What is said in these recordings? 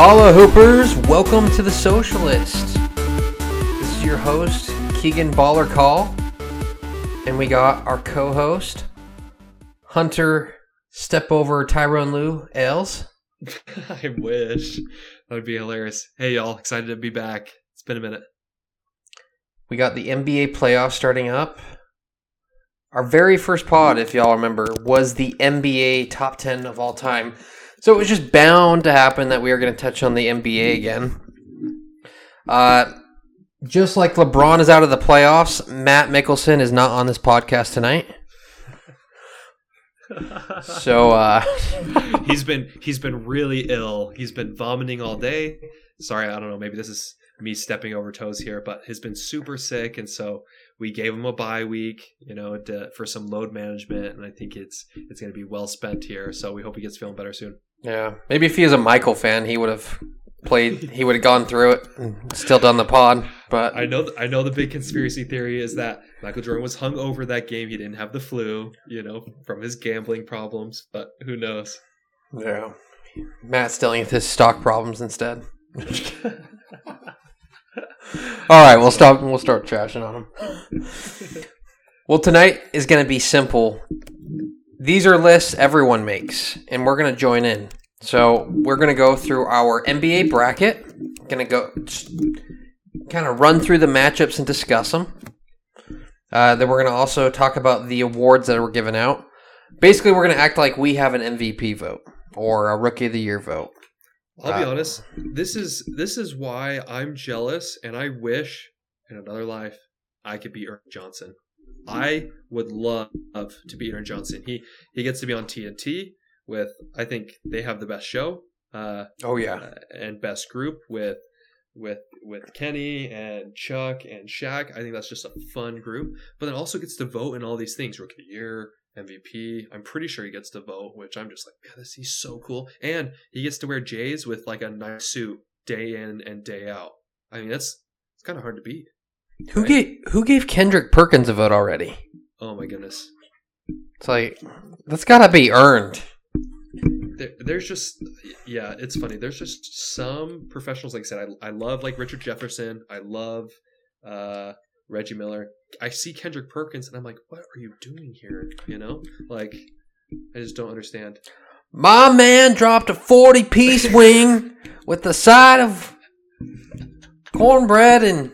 Holla Hoopers, welcome to the Socialist. This is your host, Keegan Baller Call, and we got our co-host, Hunter Step Over Tyronn Lue Ales. I wish. That would be hilarious. Hey, y'all. Excited to be back. It's been a minute. We got the NBA playoffs starting up. Our very first pod, if y'all remember, was the NBA top 10 of all time. So it was just bound to happen that we were going to touch on the NBA again. Uh, just like LeBron is out of the playoffs, Matt Mickelson is not on this podcast tonight. So uh, he's been he's been really ill. He's been vomiting all day. Sorry, I don't know. Maybe this is me stepping over toes here, but he's been super sick, and so we gave him a bye week, you know, to, for some load management, and I think it's it's going to be well spent here. So we hope he gets feeling better soon. Yeah, maybe if he was a Michael fan, he would have played. He would have gone through it and still done the pod. But I know I know the big conspiracy theory is that Michael Jordan was hung over that game. He didn't have the flu, you know, from his gambling problems. But who knows? yeah, Matt's dealing with his stock problems instead. All right, we'll stop. We'll start trashing on him. Well, tonight is going to be simple. These are lists everyone makes, and we're going to join in. So we're going to go through our NBA bracket. Going to go kind of run through the matchups and discuss them. Uh, then we're going to also talk about the awards that were given out. Basically, we're going to act like we have an MVP vote or a Rookie of the Year vote. I'll be Uh, honest. This is this is why I'm jealous, and I wish in another life I could be Ernie Johnson. I would love to be Ernie Johnson. He he gets to be on TNT with. I think they have the best show uh, Oh yeah, uh, and best group with with with Kenny and Chuck and Shaq. I think that's just a fun group. But then also gets to vote in all these things: Rookie of the Year, MVP. I'm pretty sure he gets to vote, which I'm just like, man, this he's so cool. And he gets to wear J's with like a nice suit day in and day out. I mean, that's it's kind of hard to beat. Who right? gave who gave Kendrick Perkins a vote already? Oh my goodness. It's like that's got to be earned. there, there's just yeah it's funny there's just some professionals like i said i, I love like richard jefferson i love uh reggie miller i see kendrick perkins and i'm like what are you doing here you know like i just don't understand My man dropped a forty piece wing with the side of cornbread, and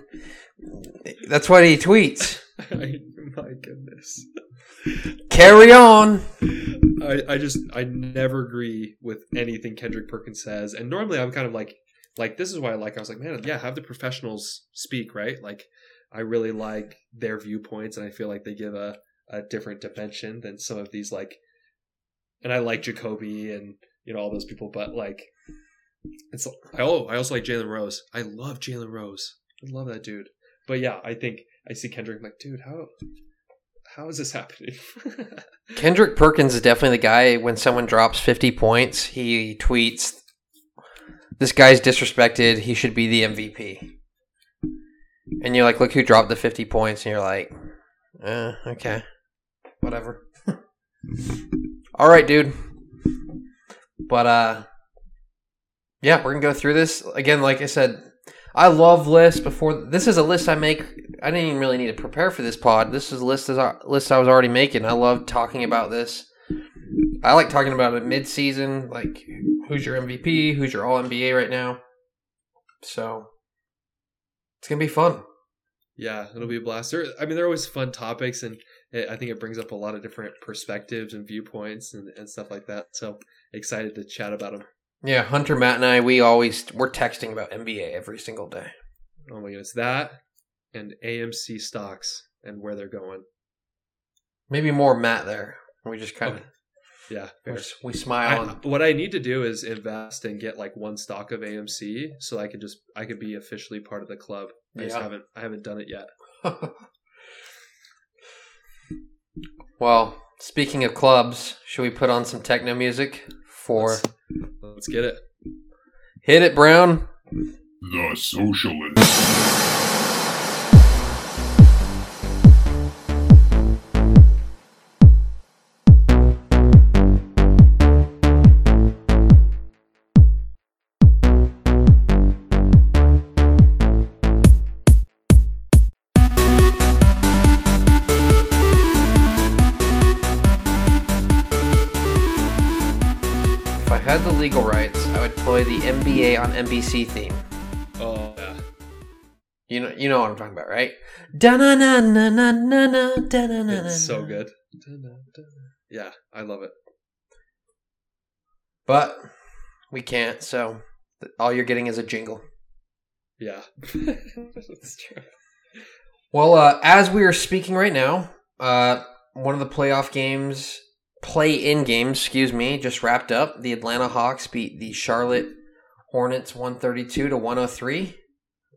that's what he tweets. my goodness Carry on. I, I just I never agree with anything Kendrick Perkins says, and normally I'm kind of like like this is why I like. I was like, man, yeah, have the professionals speak, right? Like I really like their viewpoints, and I feel like they give a a different dimension than some of these like. And I like Jacoby and you know all those people, but like it's I oh I also like Jalen Rose. I love Jalen Rose. I love that dude. But yeah, I think I see Kendrick I'm like, dude, how how is this happening? Kendrick Perkins is definitely the guy. When someone drops fifty points, he tweets, "This guy's disrespected. He should be the MVP." And you're like, "Look who dropped the fifty points," and you're like, eh, "Okay, whatever." All right, dude. But uh, yeah, we're gonna go through this again. Like I said, I love lists. Before this is a list I make. I didn't even really need to prepare for this pod. This is a list as a list I was already making. I love talking about this. I like talking about it mid season. Like who's your MVP? Who's your All NBA right now? So it's gonna be fun. Yeah, it'll be a blast. There, I mean, they're always fun topics, and it, I think it brings up a lot of different perspectives and viewpoints and, and stuff like that. So excited to chat about them. Yeah, Hunter, Matt, and I we always we're texting about NBA every single day. Oh my goodness, that and AMC stocks and where they're going. Maybe more Matt there. We just kind of Yeah, we, smile. I, and, what I need to do is invest and get like one stock of AMC, so I can just I could be officially part of the club. I just Yeah. haven't I haven't done it yet. well, speaking of clubs, should we put on some techno music for Let's, let's get it. Hit It Brown? The Socialist. NBC theme. Oh yeah. You know, you know what I'm talking about, right? It's so good. Yeah, I love it. But we can't, so all you're getting is a jingle. Yeah. That's true. Well, uh, as we are speaking right now, uh, one of the playoff games, play-in games, excuse me, just wrapped up. The Atlanta Hawks beat the Charlotte Hornets 132 to 103.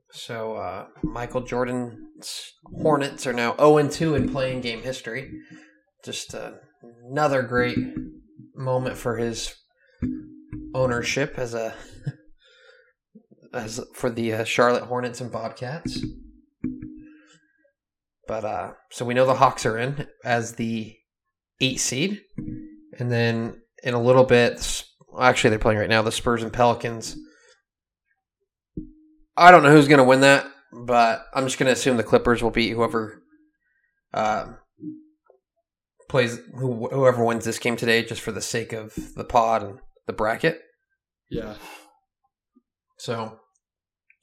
So uh, Michael Jordan's Hornets are now 0 2 in playing game history. Just uh, another great moment for his ownership as a as for the uh, Charlotte Hornets and Bobcats. But uh, so we know the Hawks are in as the eight seed, and then in a little bit, actually they're playing right now. The Spurs and Pelicans. I don't know who's going to win that, but I'm just going to assume the Clippers will beat whoever uh, plays who, whoever wins this game today, just for the sake of the pod and the bracket. Yeah. So,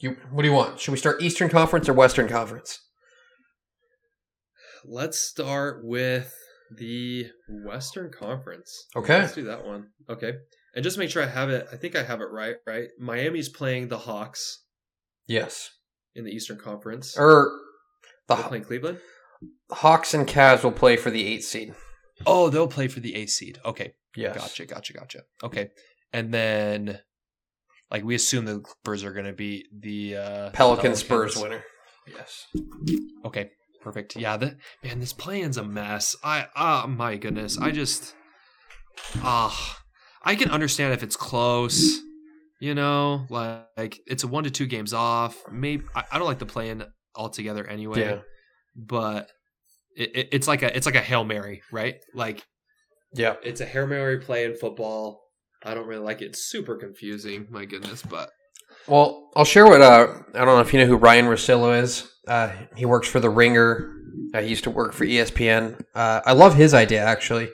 you what do you want? Should we start Eastern Conference or Western Conference? Let's start with the Western Conference. Okay. Let's do that one. Okay. And just make sure I have it. I think I have it right. Right. Miami's playing the Hawks Yes. in the Eastern Conference. Or the They're playing Cleveland. Hawks and Cavs will play for the eighth seed. Oh, they'll play for the A seed. Okay, Yes. gotcha, gotcha, gotcha. Okay, and then like we assume the Clippers are going to be the uh, Pelican Spurs winner. Yes. Okay, perfect. Yeah, the, man, this plan's a mess. I ah, my goodness, I just ah, I can understand if it's close. You know, like, like it's a one to two games off. Maybe I, I don't like the plan altogether anyway. Yeah. but it, it, it's like a it's like a hail mary, right? Like Yeah. It's a Hail Mary play in football. I don't really like it. It's super confusing. My goodness. But Well, I'll share what uh, I don't know if you know who Ryen Russillo is. Uh, he works for The Ringer. Uh, he used to work for ESPN. Uh, I love his idea actually.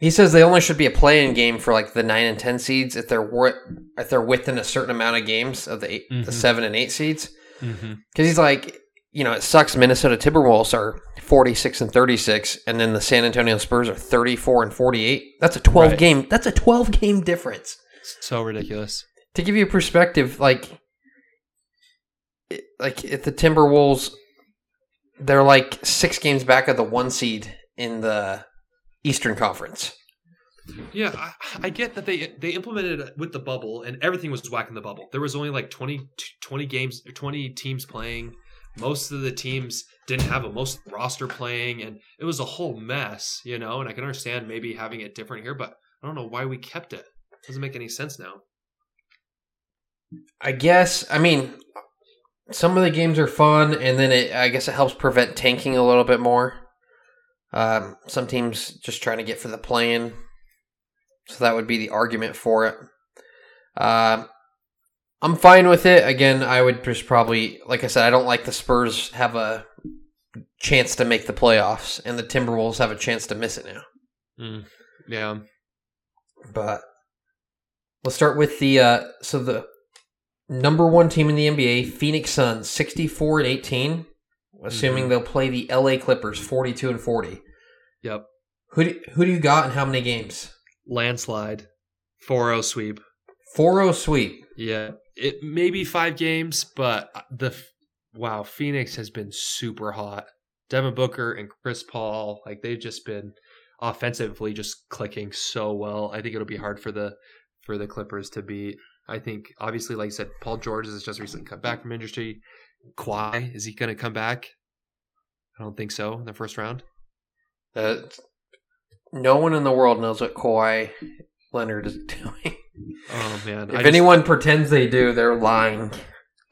He says they only should be a play-in game for like the nine and ten seeds if they're wor- if they're within a certain amount of games of the eight, the Mhm. seven and eight seeds. mm-hmm. Because he's like, you know, it sucks. Minnesota Timberwolves are forty six and thirty six, and then the San Antonio Spurs are thirty four and forty eight. That's a twelve Right. game. That's a twelve game difference. so ridiculous. To give you a perspective, like, like if the Timberwolves, they're like six games back of the one seed in the Eastern Conference. yeah, I, I get that they they implemented it with the bubble and everything was whack in the bubble. There was only like 20, 20 games, twenty teams playing. Most of the teams didn't have a most roster playing, and it was a whole mess, you know. And I can understand maybe having it different here, but I don't know why we kept it. doesn't make any sense now. I guess. I mean, some of the games are fun, and then it. I guess it helps prevent tanking a little bit more. Um, some teams just trying to get for the play-in, so that would be the argument for it. Um, I'm fine with it. Again, I would just probably, like I said, I don't like the Spurs have a chance to make the playoffs, and the Timberwolves have a chance to miss it now. Yeah, But let's start with the uh, so the number one team in the NBA, Phoenix Suns, sixty four and eighteen. Assuming Mhm. they'll play the LA Clippers, forty two and forty. yep. Who do, who do you got and how many games? Landslide, 4-0 sweep. 4-0 sweep. Yeah, it maybe five games, but the wow, Phoenix has been super hot. Devin Booker and Chris Paul, like they've just been offensively just clicking so well. I think it'll be hard for the for the Clippers to beat. I think obviously, like I said, Paul George has just recently come back from injury. Kawhi, is he going to come back? I don't think so in the first round. Uh, no one in the world knows what Kawhi Leonard is doing. Oh man, If just, anyone pretends they do, they're lying.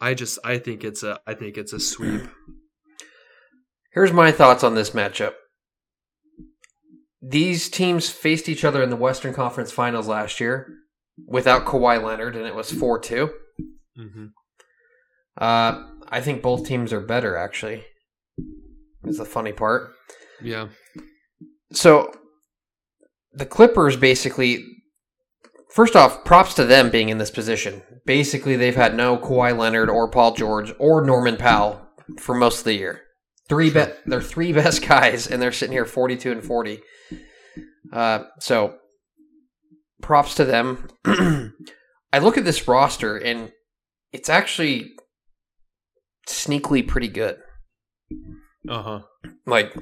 I just I think it's a I think it's a sweep. Here's my thoughts on this matchup. These teams faced each other in the Western Conference Finals last year without Kawhi Leonard, and it was 4 2. hmm Uh, I think both teams are better, actually, is the funny part. Yeah, So the Clippers basically, first off, props to them being in this position. Basically, they've had no Kawhi Leonard or Paul George or Norman Powell for most of the year. Three be- they're three best guys, and they're sitting here forty-two and forty. Uh, so, props to them. I look at this roster, and it's actually sneakily pretty good. Uh huh. Like,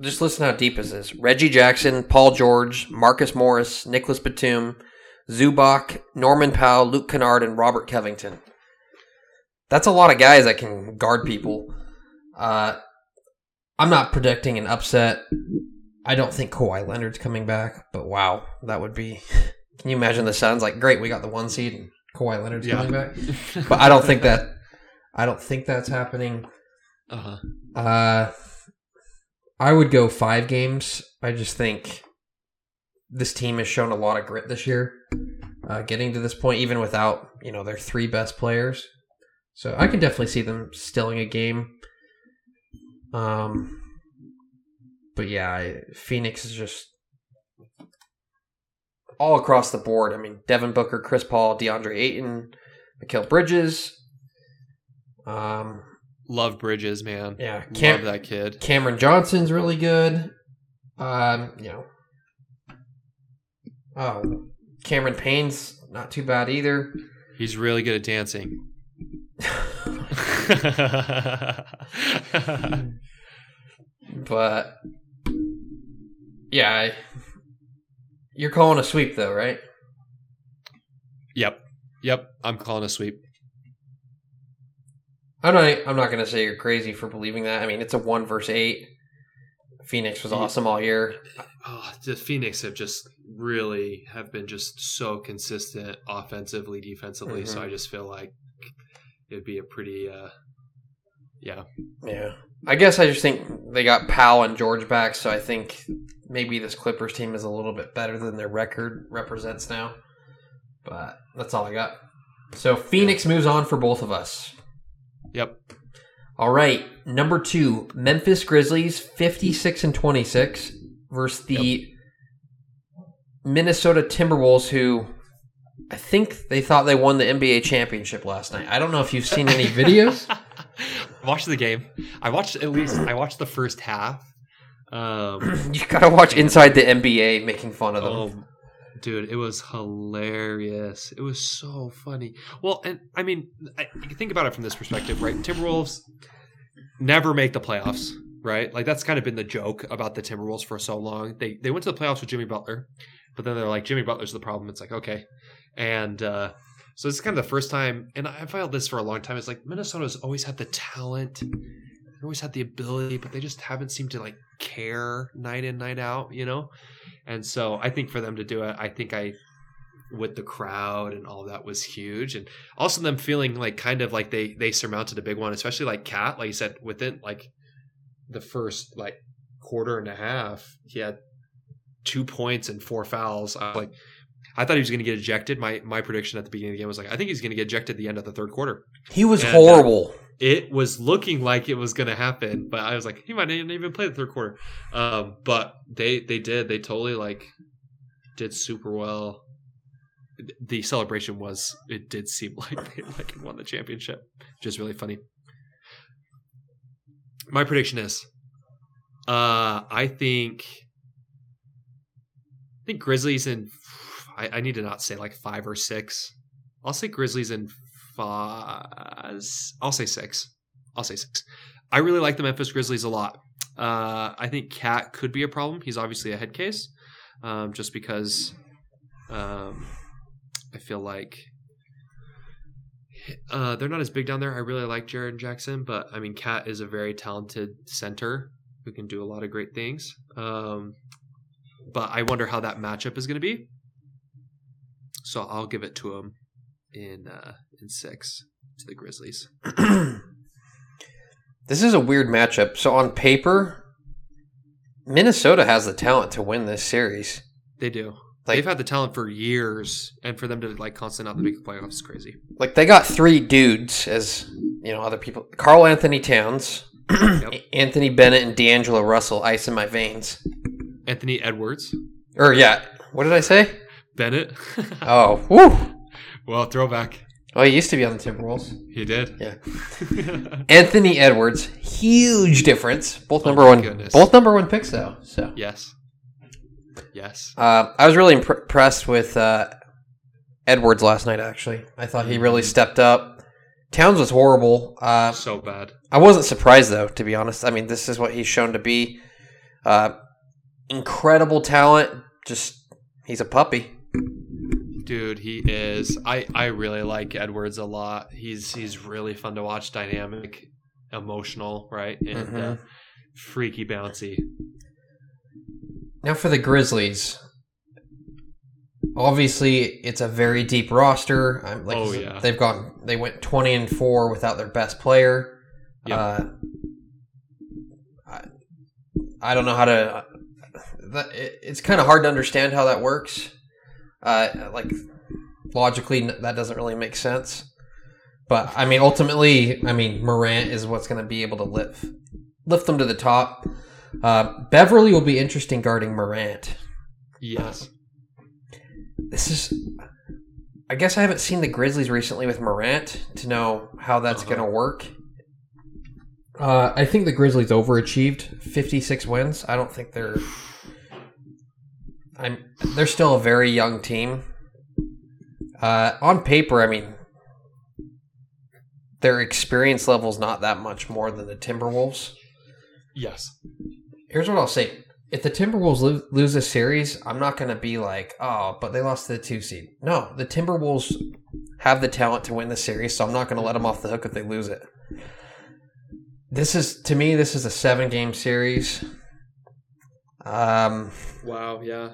just listen how deep is this is. Reggie Jackson, Paul George, Marcus Morris, Nicolas Batum, Zubac, Norman Powell, Luke Kennard, and Robert Covington. That's a lot of guys that can guard people. Uh, I'm not predicting an upset. I don't think Kawhi Leonard's coming back, but wow, that would be. Can you imagine the Suns like, great, we got the one seed and Kawhi Leonard's Yeah. coming back? But I don't think that. I don't think that's happening. Uh huh. Uh, I would go five games. I just think this team has shown a lot of grit this year, uh, getting to this point, even without you know their three best players. So I can definitely see them stilling a game. Um, but yeah, I, Phoenix is just all across the board. I mean, Devin Booker, Chris Paul, DeAndre Ayton, Mikal Bridges. Um, Love Bridges, man. yeah, Love that kid. Cameron Johnson's really good. Um, you know, oh, Cameron Payne's not too bad either. He's really good at dancing. But yeah, I, you're calling a sweep though, right? yep. Yep. I'm calling a sweep. I'm not. I'm not going to say you're crazy for believing that. I mean, it's a one versus eight. Phoenix was awesome all year. Oh, the Phoenix have just really have been just so consistent offensively, defensively. So Mhm. I just feel like it'd be a pretty, uh, yeah, Yeah, I guess I just think they got Powell and George back, so I think maybe this Clippers team is a little bit better than their record represents now. But that's all I got. So Phoenix moves on for both of us. Yep. All right, number two, Memphis Grizzlies, fifty-six and twenty-six, versus the Minnesota Timberwolves, who I think they thought they won the NBA championship last night. I don't know if you've seen any videos. Watch the game. I watched at least. I watched the first half. Um, you gotta watch Inside the NBA making fun of them. Dude, it was hilarious. It was so funny. Well, and I mean, I, you can think about it from this perspective, right? Timberwolves never make the playoffs, right? Like that's kind of been the joke about the Timberwolves for so long. They they went to the playoffs with Jimmy Butler, but then they're like Jimmy Butler's the problem. It's like okay, and uh, so this is kind of the first time. And I felt this for a long time. It's like Minnesota's always had the talent, they always had the ability, but they just haven't seemed to like care night in night out, you know. And so I think for them to do it, I think I with the crowd and all that was huge and also them feeling like kind of like they they surmounted a big one especially like KAT like you said within like the first like quarter and a half he had two points and four fouls I like I thought he was going to get ejected. My my prediction at the beginning of the game was like, I think he's going to get ejected at the end of the third quarter. He was And, uh, horrible. It was looking like it was going to happen, but I was like, he might not even play the third quarter. Um, but they they did. They totally like did super well. The celebration was it did seem like they like won the championship, which is really funny. My prediction is, uh, I think, I think Grizzlies in. I, I need to not say like five or six. I'll say Grizzlies in five. I'll say six. I'll say six. I really like the Memphis Grizzlies a lot. Uh, I think KAT could be a problem. He's obviously a head case, um, just because um, I feel like uh, they're not as big down there. I really like Jaren Jackson, but I mean, KAT is a very talented center who can do a lot of great things. Um, but I wonder how that matchup is going to be. So I'll give it to him in uh, in six to the Grizzlies. this is a weird matchup. So on paper, Minnesota has the talent to win this series. They do. Like- They've had the talent for years, and for them to like constantly not make the playoffs is crazy. Like they got three dudes, as you know, other people. Karl-Anthony Towns, Yep. Anthony Bennett, and D'Angelo Russell, ice in my veins. Anthony Edwards, Or yeah, what did I say? Bennett. Oh, woo! Well, throwback. Oh, he used to be on the Timberwolves. He did. Yeah. Anthony Edwards, huge difference. Both Oh number my one, goodness. both number one picks though. So yes. Yes. uh, I was really impr- impressed with uh, Edwards last night. Actually, I thought he really Mhm. stepped up. Towns was horrible. Uh, So bad. I wasn't surprised though, to be honest. I mean, this is what he's shown to be. Uh, incredible talent. Just he's a puppy. Dude, he is. I I really like Edwards a lot. He's he's really fun to watch. Dynamic, emotional, right, and Mm-hmm. uh, freaky bouncy. Now for the Grizzlies. Obviously, it's a very deep roster. I'm like, Oh, yeah. they've gone. They went twenty and four without their best player. Yep. Uh, I, I don't know how to. That, it, it's kind of hard to understand how that works. Uh, like logically, that doesn't really make sense. But I mean, ultimately, I mean, Morant is what's going to be able to lift lift them to the top. Uh, Beverley will be interesting guarding Morant. Yes. This is. I guess I haven't seen the Grizzlies recently with Morant to know how that's Uh-huh. going to work. Uh, I think the Grizzlies overachieved, fifty-six wins. I don't think they're. I'm. They're still a very young team. Uh, on paper, I mean, their experience level is not that much more than the Timberwolves. Yes. Here's what I'll say: If the Timberwolves lo- lose this series, I'm not going to be like, "Oh, but they lost to the two seed." No, the Timberwolves have the talent to win the series, so I'm not going to let them off the hook if they lose it. This is to me, this is a seven game series. Um, Wow. Yeah.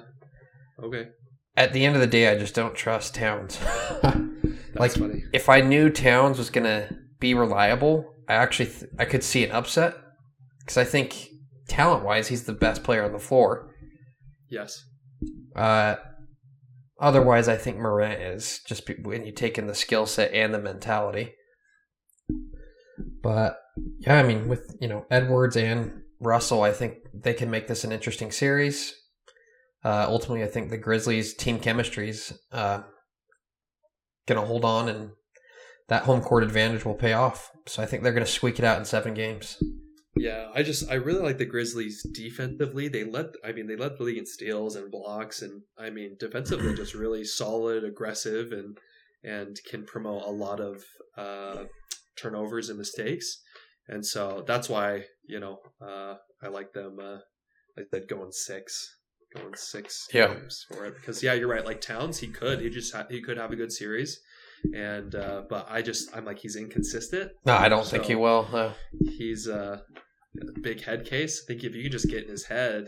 Okay. at the end of the day, I just don't trust Towns. Like- funny. if I knew Towns was going to be reliable, I actually th- I could see an upset because I think talent wise, he's the best player on the floor. Yes. Uh, otherwise, I think Morant is just be- when you take in the skill set and the mentality. But yeah, I mean, with you know Edwards and Russell, I think they can make this an interesting series. Uh, ultimately, I think the Grizzlies' team chemistry's uh, gonna hold on, and that home court advantage will pay off. So I think they're gonna squeak it out in seven games. Yeah, I just I really like the Grizzlies defensively. They led I mean they led the league in steals and blocks and I mean defensively just really solid, aggressive and and can promote a lot of uh turnovers and mistakes. And so that's why, you know, uh I like them uh like that going 6 going 6 Yeah. games for it because yeah, you're right. Like Towns, he could he just ha- he could have a good series. And uh but I just I'm like he's inconsistent No, I don't think he will. He's uh, a big head case. I think if you can just get in his head,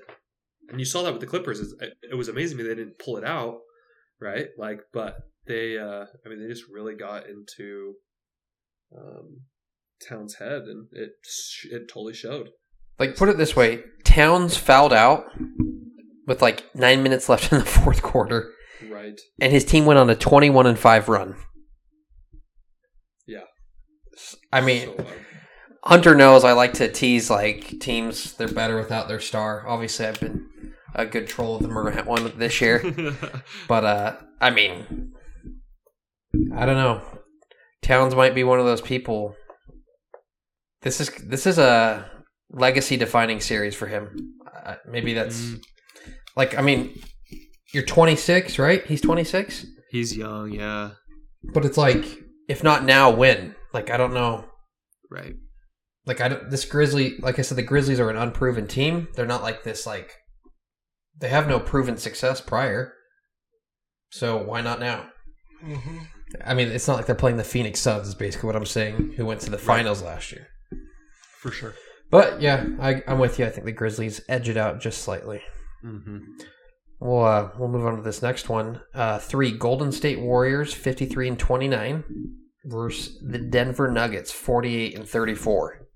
and you saw that with the Clippers, it, it was amazing to me they didn't pull it out, right? Like, but they, uh, I mean, they just really got into um, Town's head, and it it totally showed. Like, put it this way: Towns fouled out with like nine minutes left in the fourth quarter, Right. and his team went on a twenty-one and five run. Yeah. I mean, So, Hunter knows I like to tease like teams; they're better without their star. Obviously, I've been a good troll of the Morant one this year, but uh, I mean, I don't know. Towns might be one of those people. This is this is a legacy defining series for him. Uh, maybe that's Mm, like I mean, you're 26, right? He's 26, he's young, yeah. but it's like if not now, when? Like I don't know. Right. Like I don't, this Grizzly, like I said, the Grizzlies are an unproven team. They're not like this. Like they have no proven success prior. So why not now? Mm-hmm. I mean, it's not like they're playing the Phoenix Suns. Is basically what I'm saying. Who went to the finals last year? For sure. But yeah, I, I'm with you. I think the Grizzlies edge it out just slightly. Hmm We'll uh, we'll move on to this next one. Uh, three Golden State Warriors, 53 and 29, versus the Denver Nuggets, 48 and 34.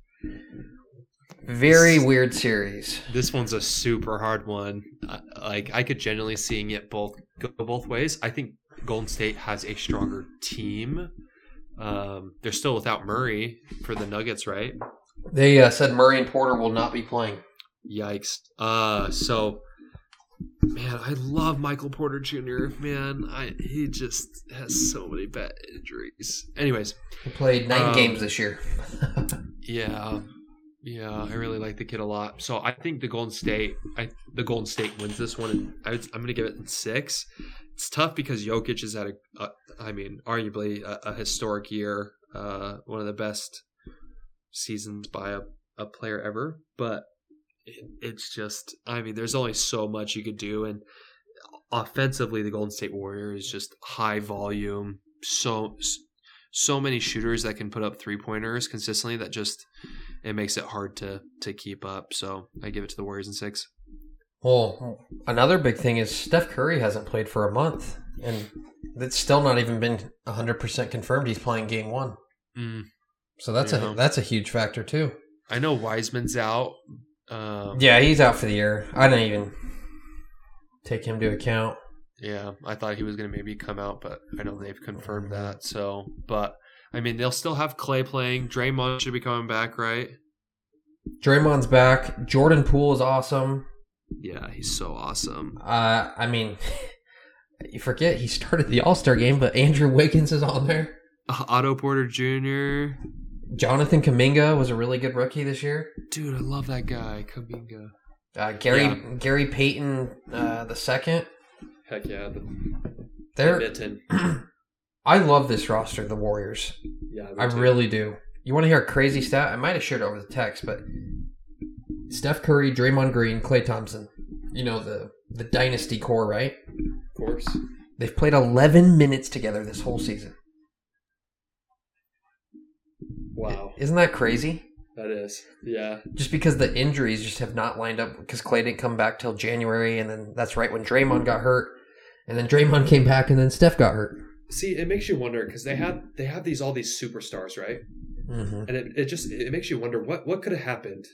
Very weird series. This one's a super hard one. Uh, like I could genuinely seeing it both go both ways. I think Golden State has a stronger team. Um, they're still without Murray for the Nuggets, right? They uh, said Murray and Porter will not be playing. Yikes. Uh, so man, I love Michael Porter Jr. Man, I he just has so many bad injuries. Anyways, He played nine Um, games this year. yeah, yeah, I really like the kid a lot. So I think the Golden State, I the Golden State wins this one, and I, I'm going to give it six. It's tough because Jokic is at a, I mean, arguably a, a historic year, uh, one of the best seasons by a, a player ever. But it's just, I mean, there's only so much you could do, and offensively, the Golden State Warriors just high volume, so so many shooters that can put up three pointers consistently that just it makes it hard to to keep up. So I give it to the Warriors in six. Well, another big thing is Steph Curry hasn't played for a month, and it's still not even been hundred percent confirmed he's playing Game One. Mm. So that's Yeah. a that's a huge factor too. I know Wiseman's out. Um, Yeah, he's out for the year. I didn't even take him to account. Yeah, I thought he was going to maybe come out, but I know they've confirmed that. So, but I mean, they'll still have Klay playing. Draymond should be coming back, right? Draymond's back. Jordan Poole is awesome. Yeah, he's so awesome. Uh, I mean, you forget he started the All Star game, but Andrew Wiggins is on there. Otto Porter Jr. Jonathan Kuminga was a really good rookie this year. Dude, I love that guy, Kuminga. Uh, Gary Yeah. Gary Payton uh, the second. Heck yeah, the They're mitten. I love this roster, the Warriors. Yeah, I too. really do. You want to hear a crazy stat? I might have shared it over the text, but Steph Curry, Draymond Green, Klay Thompson. You know the the dynasty core, right? of course. They've played 11 minutes together this whole season. Wow, Isn't that crazy? that is. Yeah, Just because the injuries just have not lined up because Klay didn't come back till January, and then that's right when Draymond got hurt, and then Draymond came back, and then Steph got hurt. See, it makes you wonder because they had they have these all these superstars, right? Mm-hmm. And it, it just it makes you wonder what what could have happened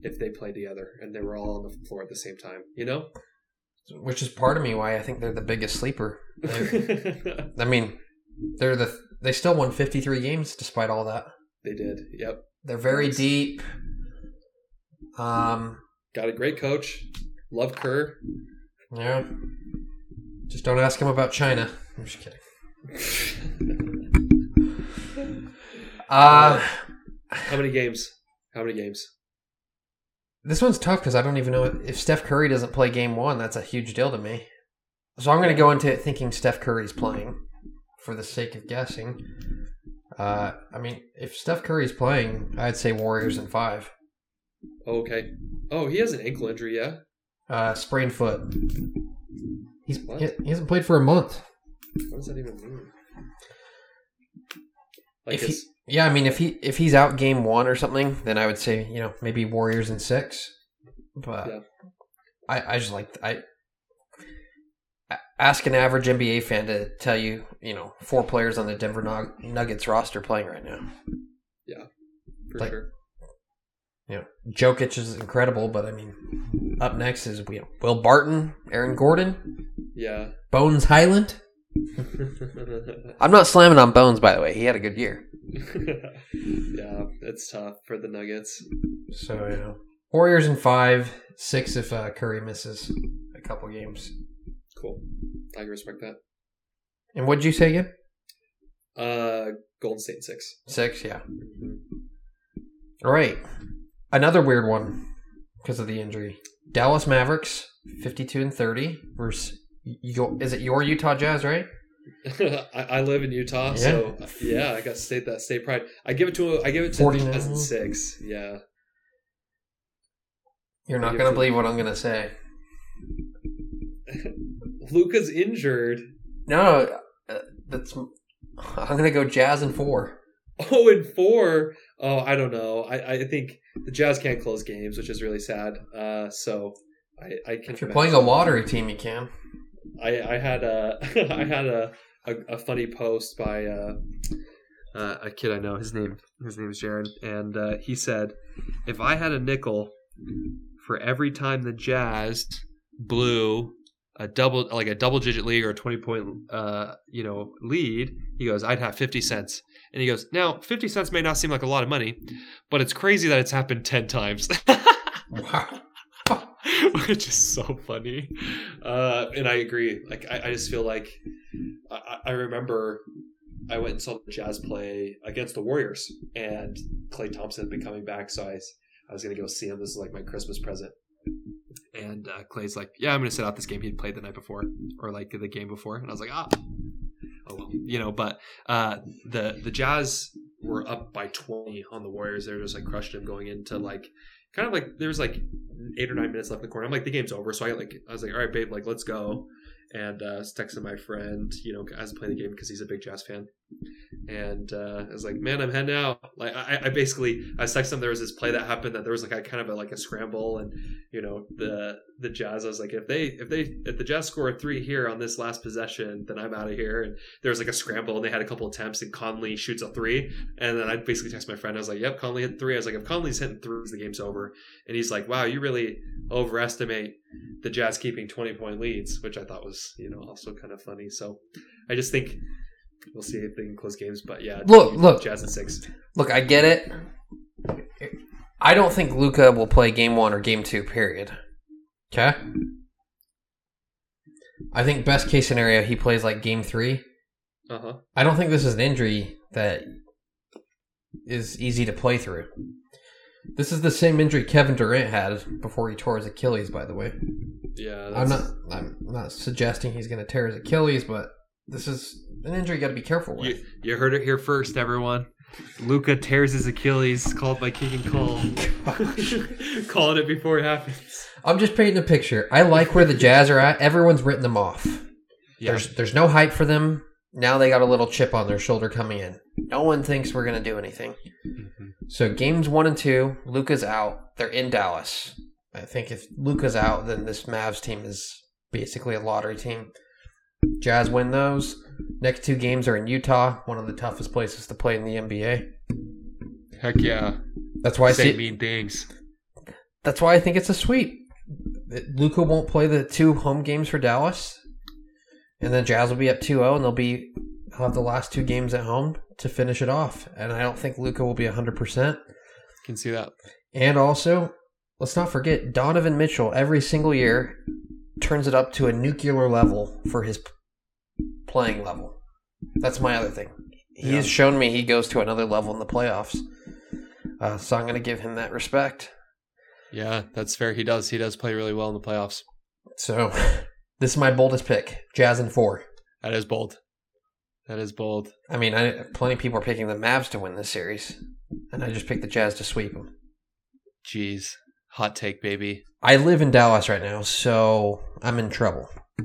if they played together and they were all on the floor at the same time. You know? Which is part of me why I think they're the biggest sleeper. I mean, they're the they still won 53 games despite all that. They did. Yep. They're very Nice. deep. Um, Got a great coach. Love Kerr. yeah. Just don't ask him about China. I'm just kidding. Uh, How many games? How many games? this one's tough because I don't even know if Steph Curry doesn't play game one. That's a huge deal to me. So I'm going to go into it thinking Steph Curry's playing for the sake of guessing. Uh, I mean, if Steph Curry's playing, I'd say Warriors in five. Okay. Oh, he has an ankle injury. Yeah. Uh, sprained foot. He's What? he hasn't played for a month. What does that even mean? Like If he, yeah, I mean, if he if he's out game one or something, then I would say you know maybe Warriors in six. But Yeah. I I just like I ask an average NBA fan to tell you you know four players on the Denver Nuggets roster playing right now. Yeah, for like- sure. You know, Jokic is incredible, but I mean, up next is you know, Will Barton, Aaron Gordon, Yeah. Bones Hyland. I'm not slamming on Bones, by the way. He had a good year. yeah, it's tough for the Nuggets. So you know, Warriors in five, six if uh, Curry misses a couple games. Cool. I can respect that. And what'd you say again? Uh, Golden State six. Six, yeah. All right, another weird one because of the injury. Dallas Mavericks, fifty-two and thirty versus your, is it your Utah Jazz, right? I, I live in Utah, so yeah, I got state that state pride. I give it to I give it to 49. as in six. Yeah, You're not gonna to- believe what I'm gonna say. Luka's injured. No, uh, that's. I'm gonna go Jazz and four. Oh, and four. Oh, I don't know. I, I think the Jazz can't close games, which is really sad. Uh, so I, I can. If you're playing a lottery team, you can. I, I had a I had a, a, a funny post by uh, uh, a kid I know. His name his name is Jared, and uh, he said, "If I had a nickel for every time the Jazz blew a double like a double digit lead or a twenty point uh, you know lead, he goes, I'd have fifty cents." And he goes, "Now fifty cents may not seem like a lot of money, but it's crazy that it's happened ten times." Wow. Which is so funny. uh, and I agree. Like I, I just feel like I, I remember I went and saw the Jazz play against the Warriors, and Klay Thompson had been coming back, so I, I was gonna go see him. This is like my Christmas present. And uh, Klay's like, "Yeah, I'm going to sit out this game he'd played the night before, or like the game before." And I was like, "Ah, oh well, you know." But uh, the the Jazz We're up by twenty on the Warriors. They're just like crushed him going into like kind of like there was like eight or nine minutes left in the corner. I'm like the game's over, so I like I was like, all right, babe, like let's go. And uh, texting my friend, you know, as playing the game because he's a big Jazz fan. And uh, I was like, man, I'm heading out. Like I, I basically I was texting. There was this play that happened that there was like a kind of a, like a scramble, and you know the the Jazz. I was like, if they if they if the Jazz score three here on this last possession, then I'm out of here. And there was like a scramble, and they had a couple attempts, and Conley shoots a three, and then I basically text my friend. I was like, "Yep, Conley hit three. I was like, "If Conley's hitting threes, the game's over." And he's like, "Wow, you really overestimate the Jazz keeping twenty point leads," which I thought was, you know, also kind of funny. So I just think we'll see if they can close games. But yeah, Look, look. Jazz in six. Look, I get it. I don't think Luka will play game one or game two. Period. Okay. I think best case scenario he plays like game three. Uh huh. I don't think this is an injury that is easy to play through. This is the same injury Kevin Durant had before he tore his Achilles. By the way, Yeah, I'm not. I'm not suggesting he's going to tear his Achilles, but this is an injury you got to be careful with. You, you heard it here first, everyone. Luka tears his Achilles, called by Keegan Call. calling it before it happens. I'm just painting a picture. I like where the Jazz are at. Everyone's written them off. Yeah. There's there's no hype for them. Now they got a little chip on their shoulder coming in. No one thinks we're gonna do anything. Mhm. So games one and two, Luka's out. They're in Dallas. I think if Luka's out, then this Mavs team is basically a lottery team. Jazz win those. Next two games are in Utah, one of the toughest places to play in the NBA. Heck yeah. That's why I Say see. mean things. That's why I think it's a sweep. Luka won't play the two home games for Dallas, and then Jazz will be up 2-0, and they'll be he'll have the last two games at home to finish it off. And I don't think Luka will be hundred percent. Can see that. And also, let's not forget Donovan Mitchell. Every single year, turns it up to a nuclear level for his playing level. That's my other thing. He has shown me he goes to another level in the playoffs. Uh, so I'm going to give him that respect. Yeah, that's fair. He does. He does play really well in the playoffs. So this is my boldest pick: Jazz and four. That is bold. That is bold. I mean, I, plenty of people are picking the Mavs to win this series, and I just picked the Jazz to sweep them. Jeez. Hot take, baby. I live in Dallas right now, so I'm in trouble.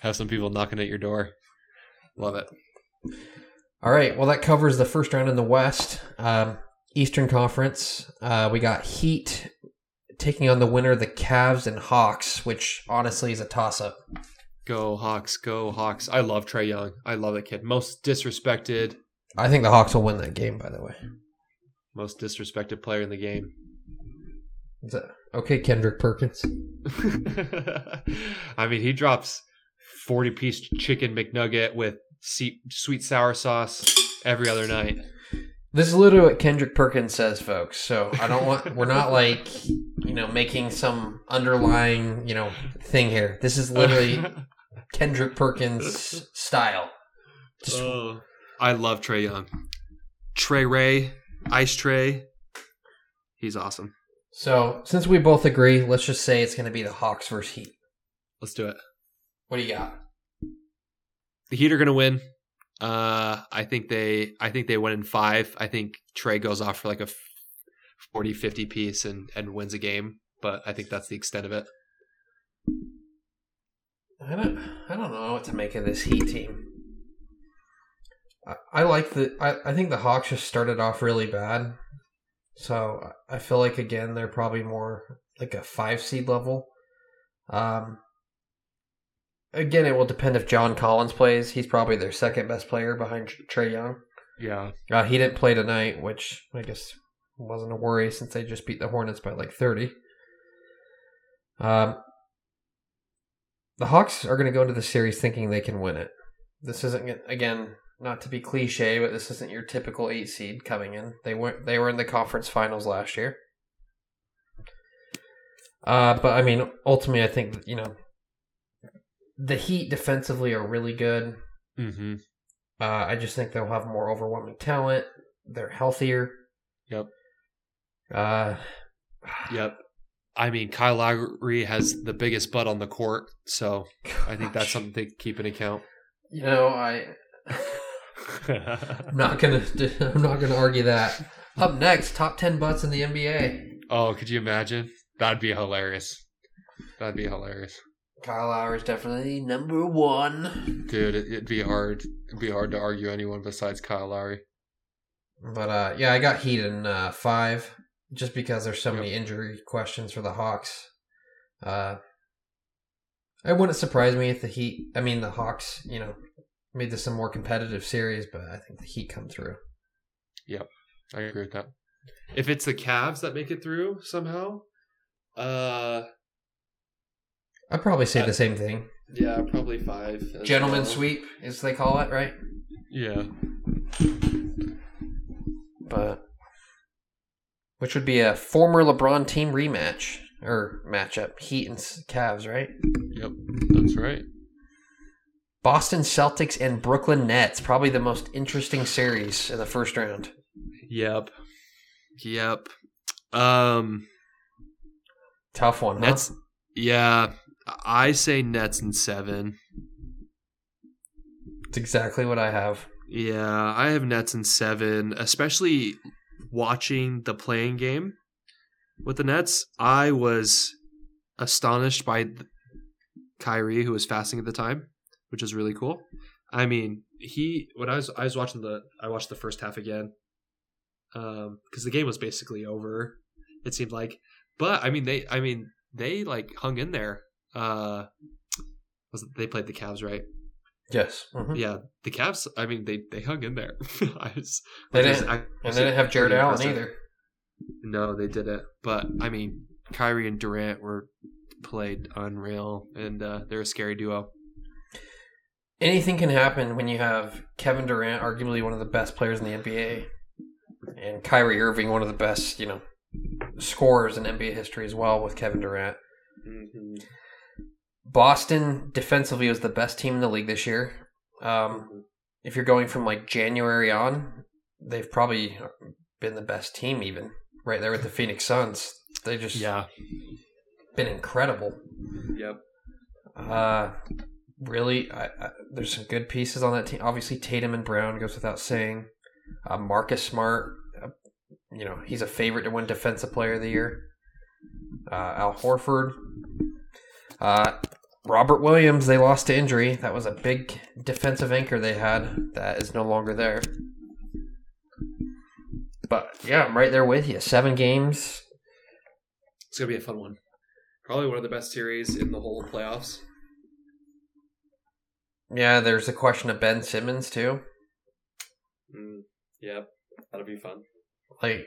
Have some people knocking at your door. Love it. All right, well that covers the first round in the West. Um, Eastern Conference, uh, we got Heat taking on the winner, the Cavs and Hawks, which honestly is a toss-up. Go Hawks. Go Hawks. I love Trae Young. I love that kid. Most disrespected, I think the Hawks will win that game. By the way, most disrespected player in the game. Is that okay? Kendrick Perkins. I mean, he drops 40 piece chicken McNugget with sweet sour sauce every other night. This is literally what Kendrick Perkins says, folks. So I don't want. we're not like you know making some underlying you know thing here. This is literally Kendrick Perkins style. Just Oh, I love Trae Young. Trey Ray, Ice Trae. He's awesome. So since we both agree, let's just say it's going to be the Hawks versus Heat. Let's do it. What do you got? The Heat are going to win. Uh, I think they I think they win in 5. I think Trae goes off for like a 40 50 piece and and wins a game, but I think that's the extent of it. I don't. I don't know what to make of this Heat team. I, I like the. I, I think the Hawks just started off really bad, so I feel like again they're probably more like a five seed level. Um. Again, it will depend if John Collins plays. He's probably their second best player behind Trae Young. Yeah. Uh, he didn't play tonight, which I guess wasn't a worry since they just beat the Hornets by like 30. Um, the Hawks are going to go into the series thinking they can win it. This isn't again not to be cliche, but this isn't your typical eight seed coming in. They weren't. they were in the conference finals last year. Uh, but I mean, ultimately, I think you know the Heat defensively are really good. Mm-hmm. Uh, I just think they'll have more overwhelming talent. They're healthier. Yep. Uh, Yep. I mean, Kyle Lowry has the biggest butt on the court, so I think that's something to keep in account. You know, I I'm not gonna I'm not gonna argue that. Up next, top ten butts in the NBA. oh, could you imagine? That'd be hilarious. That'd be hilarious, Kyle Lowry is definitely number one. dude. It, it'd be hard. It'd be hard to argue anyone besides Kyle Lowry. But uh, yeah, I got Heat in uh, five, just because there's so Yep. many injury questions for the Hawks. Uh, it wouldn't surprise me if the Heat, I mean the Hawks, you know, made this a more competitive series, but I think the Heat come through. Yep, I agree with that. If it's the Cavs that make it through somehow, uh, I'd probably say I- the same thing. yeah, probably five. as Gentleman well. sweep, as they call it, right? Yeah, But which would be a former LeBron team rematch or matchup, Heat and S- Cavs, right? yep, that's right. Boston Celtics and Brooklyn Nets, probably the most interesting series in the first round. Yep, yep. Um, Tough one. huh? Nets. Yeah, I say Nets in seven. It's exactly what I have. Yeah, I have Nets in seven, especially watching the play-in game with the Nets. I was astonished by Kyrie, who was fasting at the time, which is really cool. I mean, he when I was I was watching the I watched the first half again, um, because the game was basically over. It seemed like, but I mean they I mean they like hung in there. Uh, was it, they played the Cavs right? Yes. Mhm. yeah, the Cavs. I mean, they they hung in there. I was, They didn't- ac- And they didn't have Jarrett Allen either. No, they didn't. But I mean, Kyrie and Durant were played unreal, and uh, they're a scary duo. Anything can happen when you have Kevin Durant, arguably one of the best players in the NBA, and Kyrie Irving, one of the best, you know, scorers in NBA history as well, with Kevin Durant. Boston defensively was the best team in the league this year. Um, if you're going from like January on, they've probably been the best team, even right there with the Phoenix Suns. They just Yeah. been incredible. Yep. Uh, really, I, I, there's some good pieces on that team. Obviously, Tatum and Brown goes without saying. Uh, Marcus Smart, uh, you know, he's a favorite to win Defensive Player of the Year. Uh, Al Horford, uh, Robert Williams. They lost to injury. That was a big defensive anchor they had. That is no longer there. But yeah, I'm right there with you. Seven games. It's gonna be a fun one. Probably one of the best series in the whole playoffs. Yeah, there's a question of Ben Simmons too. Mm, yep, that'll be fun. like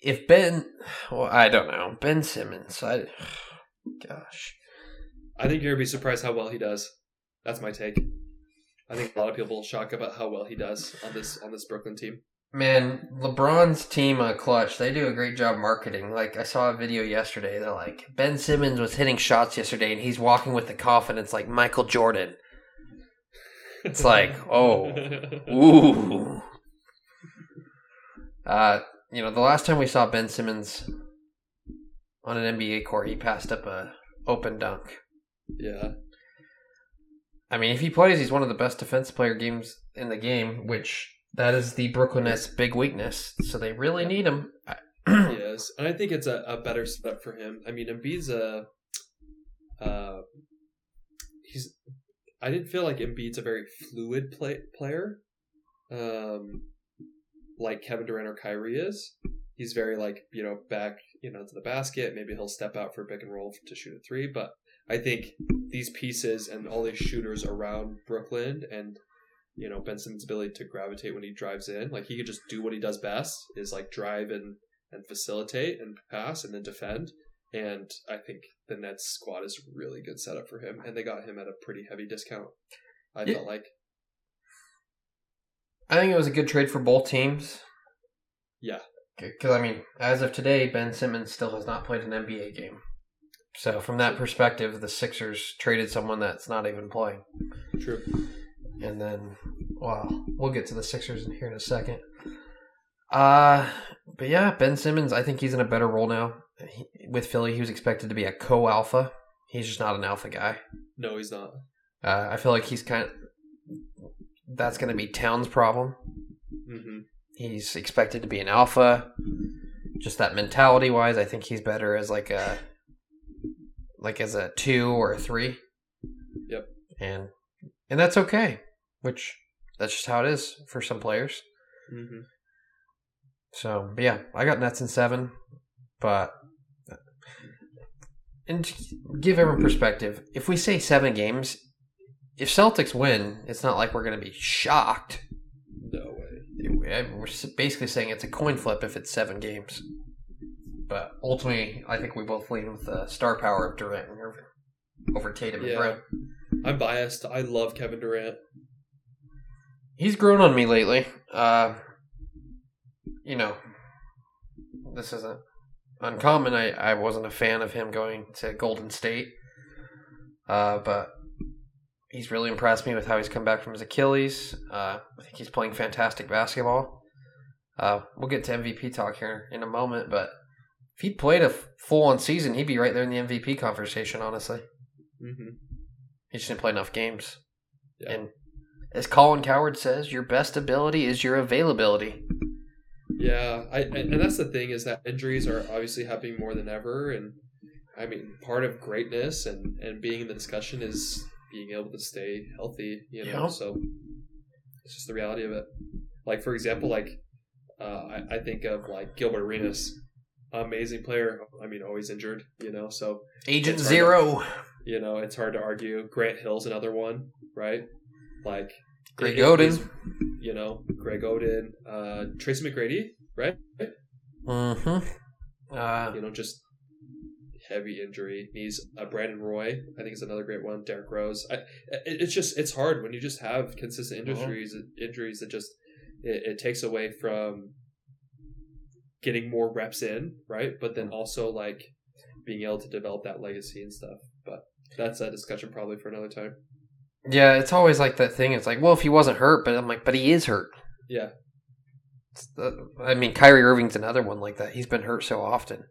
if Ben well I don't know Ben Simmons I gosh I think you're gonna be surprised how well he does. That's my take. I think a lot of people will shock about how well he does on this on this Brooklyn team. man LeBron's team uh, Klutch they do a great job marketing like I saw a video yesterday they're like Ben Simmons was hitting shots yesterday and he's walking with the confidence like Michael Jordan It's like, oh. ooh uh you know the last time we saw Ben Simmons on an NBA court he passed up a open dunk yeah, I mean, if he plays, he's one of the best defense player games in the game, which that is the Brooklyn Nets' big weakness. So they really need him. yes, and I think it's a, a better setup for him. I mean, Embiid's a, uh. I didn't feel like Embiid's a very fluid play, player, um, like Kevin Durant or Kyrie is. He's very like you know back you know to the basket. Maybe he'll step out for a pick and roll to shoot a three, but I think these pieces and all these shooters around Brooklyn and you know Ben Simmons' ability to gravitate when he drives in, like he could just do what he does best is like drive and and facilitate and pass and then defend. And I think the Nets squad is a really good setup for him, and they got him at a pretty heavy discount. I Yeah. felt like, I think it was a good trade for both teams. yeah, Because, I mean, as of today, Ben Simmons still has not played an NBA game. So from that perspective, the Sixers traded someone that's not even playing. True. And then, well, we'll get to the Sixers in here in a second. Uh, but yeah, Ben Simmons, I think he's in a better role now. He, with Philly, he was expected to be a co-alpha. He's just not an alpha guy. No, he's not. Uh, I feel like he's kind of that's going to be Towns' problem. hmm He's expected to be an alpha. Just that mentality wise, I think he's better as like a like as a two or a three. Yep. And and that's okay. Which that's just how it is for some players. hmm So yeah, I got Nets in seven, but and to give everyone perspective, if we say seven games, if Celtics win, it's not like we're going to be shocked. No way. We're basically saying it's a coin flip if it's seven games. But ultimately, I think we both lean with the star power of Durant and Irving over Tatum and Brown. I'm biased. I love Kevin Durant. He's grown on me lately. Uh, you know, this isn't uncommon. I, I wasn't a fan of him going to Golden State. Uh, but he's really impressed me with how he's come back from his Achilles. Uh, I think he's playing fantastic basketball. Uh, we'll get to MVP talk here in a moment, but if he'd played a full on season, he'd be right there in the MVP conversation, honestly. hmm He just didn't play enough games. Yeah. And as Colin Cowherd says, your best ability is your availability. Yeah, I and, that's the thing is that injuries are obviously happening more than ever, and I mean part of greatness and and being in the discussion is being able to stay healthy. You know, Yeah. so it's just the reality of it. Like for example, like uh, I, I think of like Gilbert Arenas, amazing player. I mean, always injured. You know, so Agent hard to- Zero. you know it's hard to argue. Grant Hill's another one, right? Like Greg it- Oden. is- you know, Greg Oden, uh, Tracy McGrady, right? Mm-hmm. Uh, you know, just heavy injury knees. Uh, Brandon Roy, I think is another great one. Derrick Rose. I, it, it's just it's hard when you just have consistent injuries. Injuries that just it, it takes away from getting more reps in, right? But then also like being able to develop that legacy and stuff. But that's a discussion probably for another time. Yeah, it's always like that thing. It's like, well, if he wasn't hurt, but I'm like, but he is hurt. Yeah, the- uh, I mean, Kyrie Irving's another one like that. He's been hurt so often.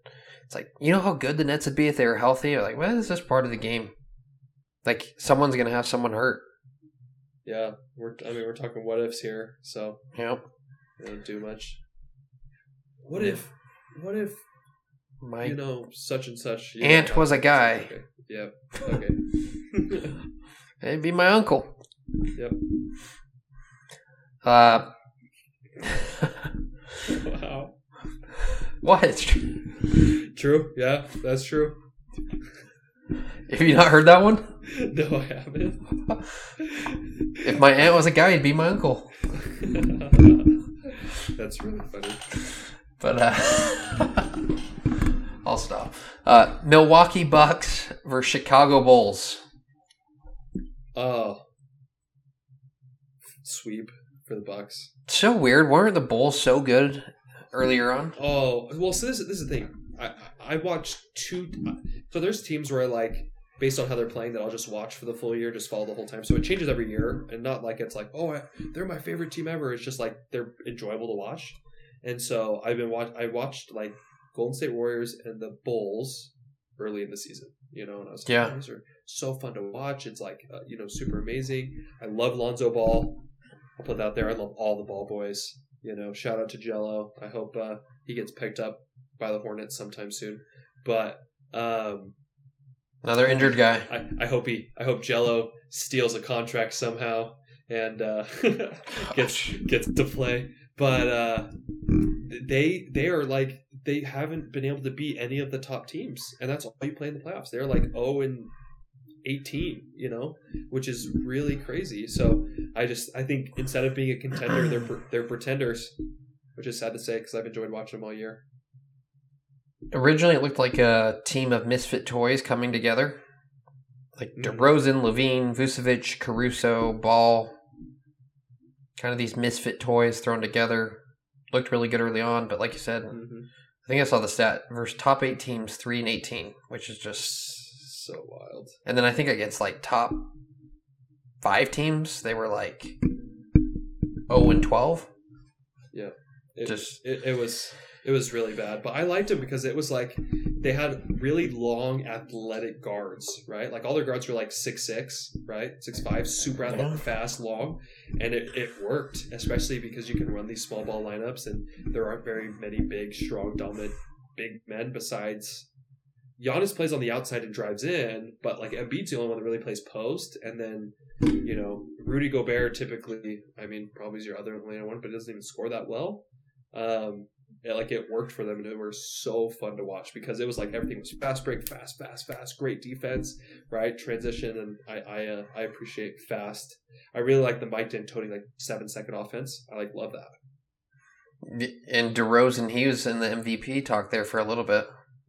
It's like, you know how good the Nets would be if they were healthy? Or like, well, it's just part of the game. Like, someone's going to have someone hurt. yeah. We're I mean we're talking what ifs here, so You know? we don't do much. What Yeah. if? What if My, you know such and such? you Ant was a guy. Okay. Yeah. Okay. It'd be my uncle. Yep. Uh, wow. what? it's True. Yeah, that's true. Have you not heard that one? No, I haven't. If my aunt was a guy, he'd be my uncle. that's really funny. But uh, I'll stop. Uh, Milwaukee Bucks versus Chicago Bulls. Oh, sweep for the Bucks. So weird. Why Weren't the Bulls so good earlier on? Oh well, so this, this is the thing. I I watched two. So there's teams where I like based on how they're playing that I'll just watch for the full year, just follow the whole time. So it changes every year, and not like it's like oh I, they're my favorite team ever. It's just like they're enjoyable to watch. And so I've been watch. I watched like Golden State Warriors and the Bulls early in the season. You know, and I was like, Yeah. "Oh, these are so fun to watch. It's like uh, you know super amazing. I love Lonzo Ball. I'll put that out there. I love all the ball boys. You know, shout out to Gelo. I hope uh, he gets picked up by the Hornets sometime soon. But um, Another injured guy. I, I hope he I hope Gelo steals a contract somehow and uh, gets gets to play. But uh, they they are like they haven't been able to beat any of the top teams, and that's all you play in the playoffs. They're like oh and eighteen, you know, which is really crazy. So I just I think instead of being a contender, they're they're pretenders, which is sad to say because I've enjoyed watching them all year. Originally, it looked like a team of misfit toys coming together. Like Mhm. DeRozan, LaVine, Vucevic, Caruso, Ball. Kind of these misfit toys thrown together. Looked really good early on, but like you said, Mm-hmm. I think I saw the stat versus top eight teams, three and eighteen, which is just. So wild. And then I think against like top five teams, they were like zero and twelve. It, Just- it, it was it was really bad, but I liked it because it was like they had really long athletic guards, right? Like all their guards were like six six, right, six five, super athletic, Yeah. fast, long, and it, it worked, especially because you can run these small ball lineups, and there aren't very many big, strong, dominant big men besides. Giannis plays on the outside and drives in, but like Embiid's the only one that really plays post, and then you know Rudy Gobert typically, I mean, probably is your other Atlanta one, but doesn't even score that well um it, like it worked for them and it was so fun to watch because it was like everything was fast break fast fast fast great defense right transition and i i uh, i appreciate fast i really like the mike d'antoni like seven second offense i like love that And DeRozan, he was in the MVP talk there for a little bit.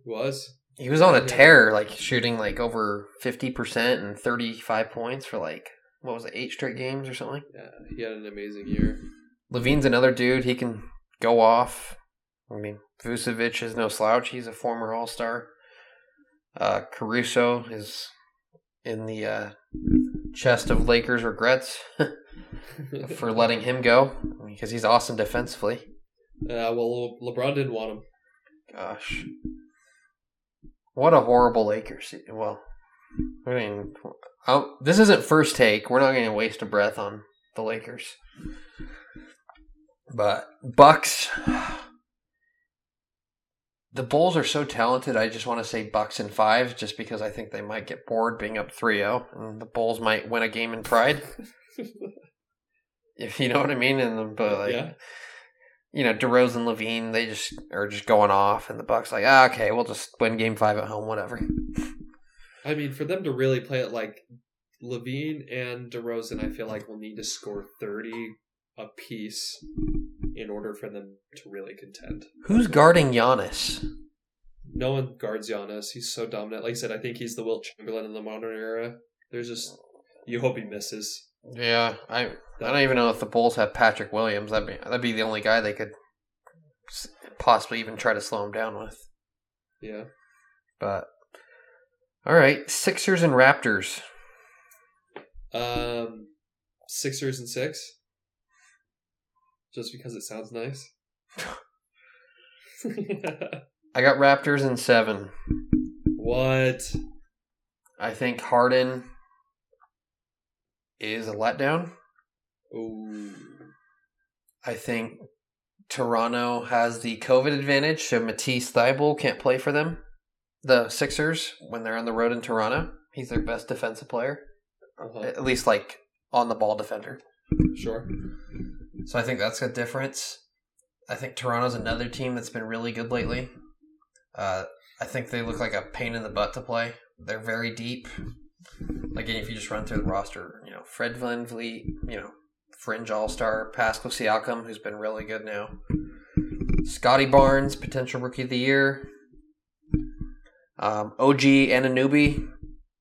was He was on a Yeah. tear, like shooting like over fifty percent and thirty-five points for like what was it, eight straight games or something. yeah he had an amazing year LaVine's another dude. He can go off. I mean, Vucevic is no slouch. He's a former All Star. Uh, Caruso is in the uh, chest of Lakers regrets for letting him go because he's awesome defensively. uh well lebron didn't want him Gosh, what a horrible Lakers. Well, I mean, i this isn't first take. We're not going to waste a breath on the Lakers. But Bucks, the Bulls are so talented. I just want to say Bucks in five, just because I think they might get bored being up 3-0, and the Bulls might win a game in pride. if you know what I mean. And but like, yeah you know, DeRozan, LaVine, they just are just going off, and the Bucks like, ah, okay, we'll just win Game Five at home, whatever. i mean for them to really play it like lavine and DeRozan, i feel like we'll need to score 30 a piece in order for them to really contend Who's guarding Giannis? No one guards Giannis. He's so dominant. Like I said, I think he's the Wilt Chamberlain in the modern era. There's just you hope he misses. Yeah, I I don't even know if the Bulls have Patrick Williams. That'd be that'd be the only guy they could possibly even try to slow him down with. Yeah. But all right, Sixers and Raptors. Um, Sixers and six. Just because it sounds nice. I got Raptors in seven. what? I think Harden is a letdown. Ooh. I think Toronto has the COVID advantage, so Matisse Thybulle can't play for them. The Sixers when they're on the road in Toronto, he's their best defensive player, Uh-huh. at least like on the ball defender. Sure. So I think that's a difference. I think Toronto's another team that's been really good lately. Uh, I think they look like a pain in the butt to play. They're very deep. Like if you just run through the roster, you know, Fred VanVleet, you know, fringe all star, Pascal Siakam, who's been really good now. Scottie Barnes, potential rookie of the year. Um, OG Anunoby,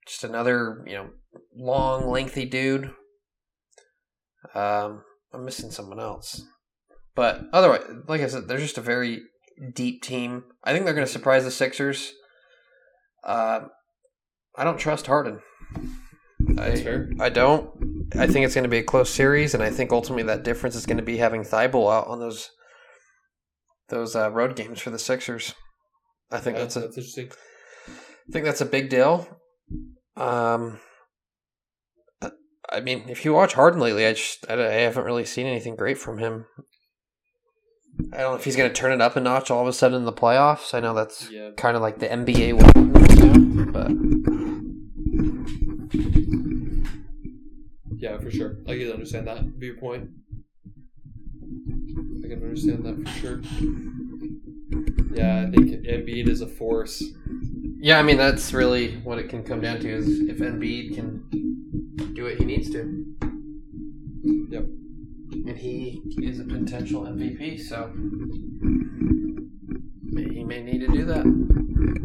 just another, you know, long, lengthy dude. Um, I'm missing someone else. But otherwise, like I said, they're just a very deep team. I think they're going to surprise the Sixers. Uh, I don't trust Harden. That's I, fair. I don't. I think it's going to be a close series, and I think ultimately that difference is going to be having Thybulle out on those those uh, road games for the Sixers. I think Yeah, that's a interesting. I think that's a big deal. Um, I- mean, if you watch Harden lately, I just I, I haven't really seen anything great from him. I don't know if he's going to turn it up a notch all of a sudden in the playoffs. I know that's Yeah. kind of like the NBA one, you know, but Yeah, for sure. I can understand that viewpoint. I can understand that for sure. Yeah, I think Embiid is a force. yeah, I mean that's really what it can come down to is if Embiid can do what he needs to. Yep. And he is a potential MVP, so he may need to do that.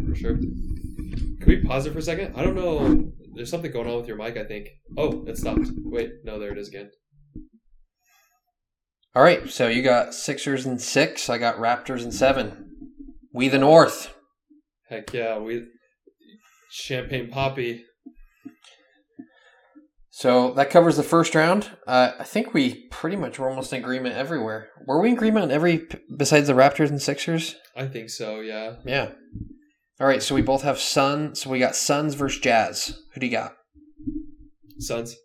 For sure. Can we pause it for a second? I don't know. There's something going on with your mic, I think. Oh, it stopped. Wait, no, there it is again. All right, so you got Sixers and six. I got Raptors and seven. We the North. Heck yeah, we Champagne Papi. So that covers the first round. Uh, I think we pretty much were almost in agreement everywhere. Were we in agreement on every besides the Raptors and Sixers? I think so. Yeah. Yeah. All right, so we both have Sun. So we got Suns versus Jazz. Who do you got? Suns.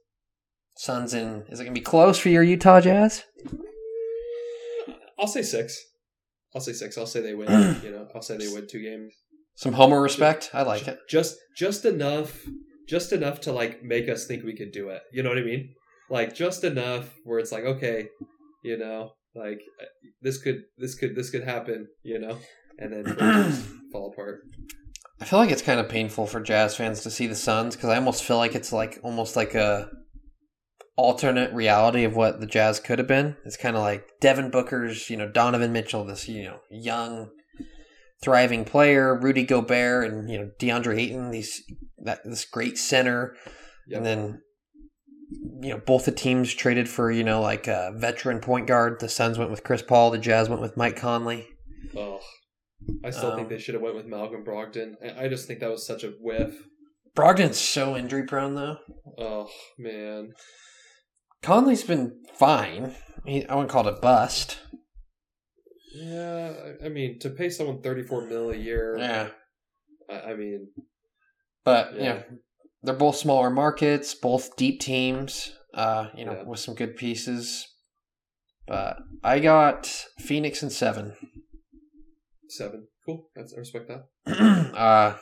Suns in. Is it gonna be close for your Utah Jazz? I'll say six. I'll say six. I'll say they win. you know, I'll say they win two games. Some homer respect. I like it. Just just enough just enough to like make us think we could do it. You know what I mean? Like just enough where it's like, okay, you know, like uh, this could this could this could happen, you know, and then fall apart. I feel like it's kind of painful for Jazz fans to see the Suns because I almost feel like it's like almost like a alternate reality of what the Jazz could have been. It's kind of like Devin Booker's, you know, Donovan Mitchell, this you know young, thriving player, Rudy Gobert, and you know DeAndre Ayton, these that this great center, Yep. and then you know both the teams traded for you know like a veteran point guard. The Suns went with Chris Paul, the Jazz went with Mike Conley. Oh, I still Um, think they should have went with Malcolm Brogdon. I, I just think that was such a whiff. Brogdon's so injury prone though. Oh man, Conley's been fine. He, I wouldn't call it a bust. Yeah. I, mean, to pay someone thirty four mil a year, Yeah, I, I mean, but Yeah. you know, they're both smaller markets, both deep teams. Uh, you know, Yeah. with some good pieces. But I got Phoenix and seven. seven. Cool. That's I respect that. uh,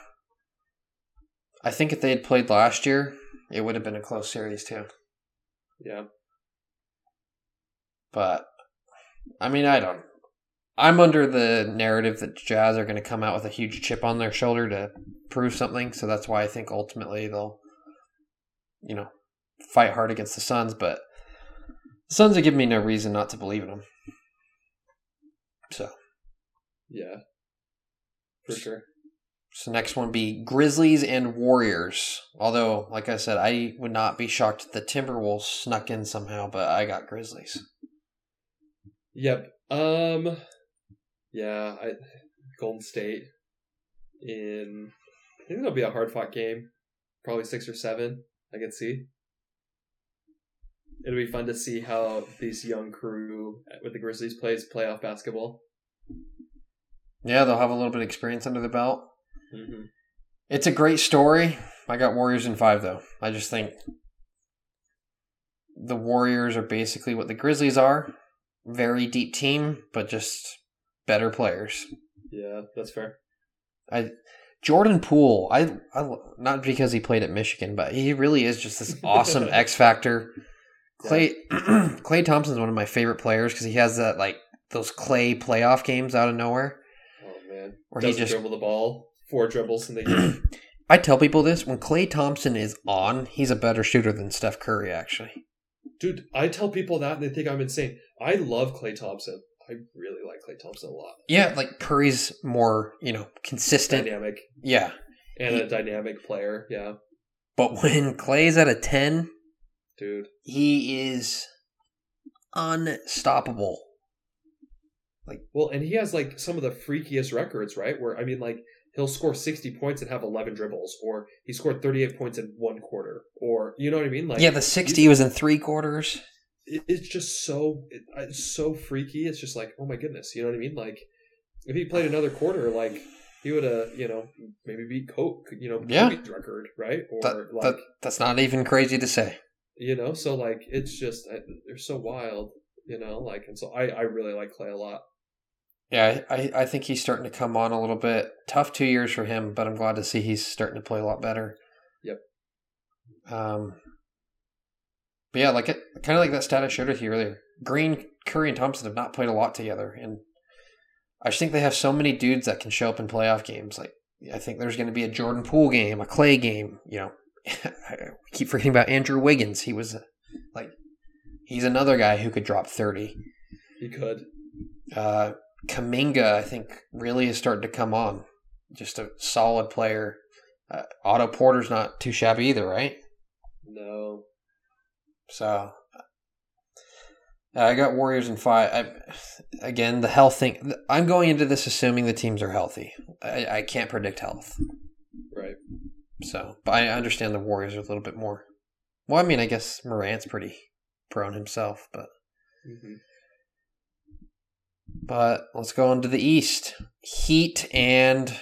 I think if they had played last year, it would have been a close series too. Yeah. But I mean, I don't. I'm under the narrative that Jazz are going to come out with a huge chip on their shoulder to prove something. So that's why I think ultimately they'll, you know, fight hard against the Suns. But the Suns have given me no reason not to believe in them. So, Yeah. For sure. so next one be Grizzlies and Warriors. Although, like I said, I would not be shocked if the Timberwolves snuck in somehow. But I got Grizzlies. Yep. Um. Yeah. I Golden State in. I think it'll be a hard fought game. Probably six or seven. I can see. It'll be fun to see how this young crew with the Grizzlies plays playoff basketball. Yeah, they'll have a little bit of experience under the belt. Mm-hmm. It's a great story. I got Warriors in five though. I just think the Warriors are basically what the Grizzlies are. Very deep team, but just better players. Yeah, that's fair. I Jordan Poole, I, I not because he played at Michigan, but he really is just this awesome X factor. Klay Klay Thompson's one of my favorite players because he has that like those Klay playoff games out of nowhere. Oh man, Where he doesn't just- dribble the ball. Four dribbles in the game. I tell people this when Klay Thompson is on, he's a better shooter than Steph Curry actually. Dude, I tell people that and they think I'm insane. I love Klay Thompson. I really like Klay Thompson a lot. Yeah, like Curry's more, you know, consistent. Dynamic Yeah. and a dynamic player. Yeah, But when Klay's at a 10, dude. he is unstoppable. Like Well, and he has like some of the freakiest records, right? Where I mean, like he'll score 60 points and have 11 dribbles, or he scored 38 points in one quarter, or you know what I mean? Like yeah, the 60 was in three quarters. It, it's just so it's so freaky. It's just like, oh my goodness, you know what I mean? Like if he played another quarter, like he would have, you know, maybe beat Kobe, you know, Yeah. Record, right? Or That, like, that, that's not even crazy to say. you know, so like it's just they're so wild, you know, like and so I I really like Klay a lot. Yeah, I, I think he's starting to come on a little bit. Tough two years for him, but I'm glad to see he's starting to play a lot better. Yep. Um, but yeah, like it, kind of like that stat I showed with you earlier. Green, Curry, and Thompson have not played a lot together, and I just think they have so many dudes that can show up in playoff games. Like I think there's going to be a Jordan Poole game, a Klay game. You know, I keep forgetting about Andrew Wiggins. He was like, he's another guy who could drop thirty. He could. Uh, Kuminga, I think, really is starting to come on. Just a solid player. Uh, Otto Porter's not too shabby either, right? No. So, I got Warriors in five. I, again, the health thing. I'm going into this assuming the teams are healthy. I, I can't predict health, Right. so but I understand the Warriors are a little bit more. Well, I mean, I guess Morant's pretty prone himself, but hmm but let's go on to the East. Heat and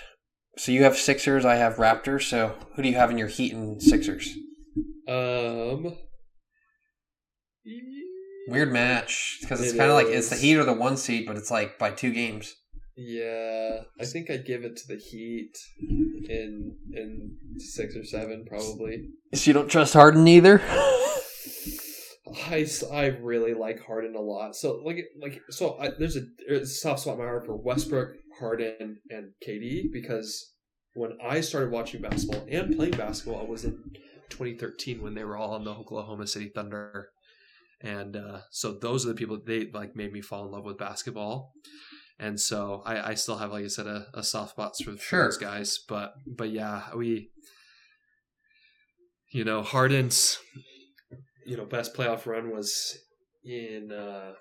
so you have Sixers. I have Raptors. So who do you have in your Heat and Sixers? Um. Weird match because it's It kind of like it's the. Heat or the one seed, but it's like by two games. Yeah, I think I'd give it to the Heat in in six or seven probably. So you don't trust Harden either. I, I really like Harden a lot. So like like so I, there's a, there's a soft spot in my heart for Westbrook, Harden, and KD because when I started watching basketball and playing basketball, I was in 2013 when they were all on the Oklahoma City Thunder, and uh, so those are the people they like made me fall in love with basketball. And so I, I still have, like I said, a, a soft spot for, Sure. those guys. But but yeah, we, you know, Harden's you know best playoff run was in uh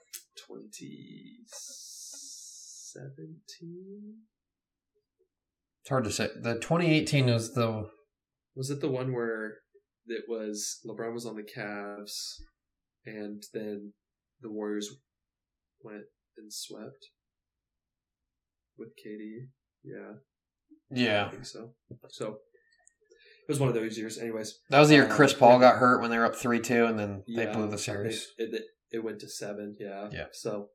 2017. It's hard to say. The 2018 was the Was it the one where it was LeBron was on the Cavs and then the Warriors went and swept with KD? Yeah, I yeah. think so. So it was one of those years. Anyways, That was the year Uh, Chris Paul got hurt when they were up three two, and then they blew the series. It, it, it went to seven. Yeah. Yeah. So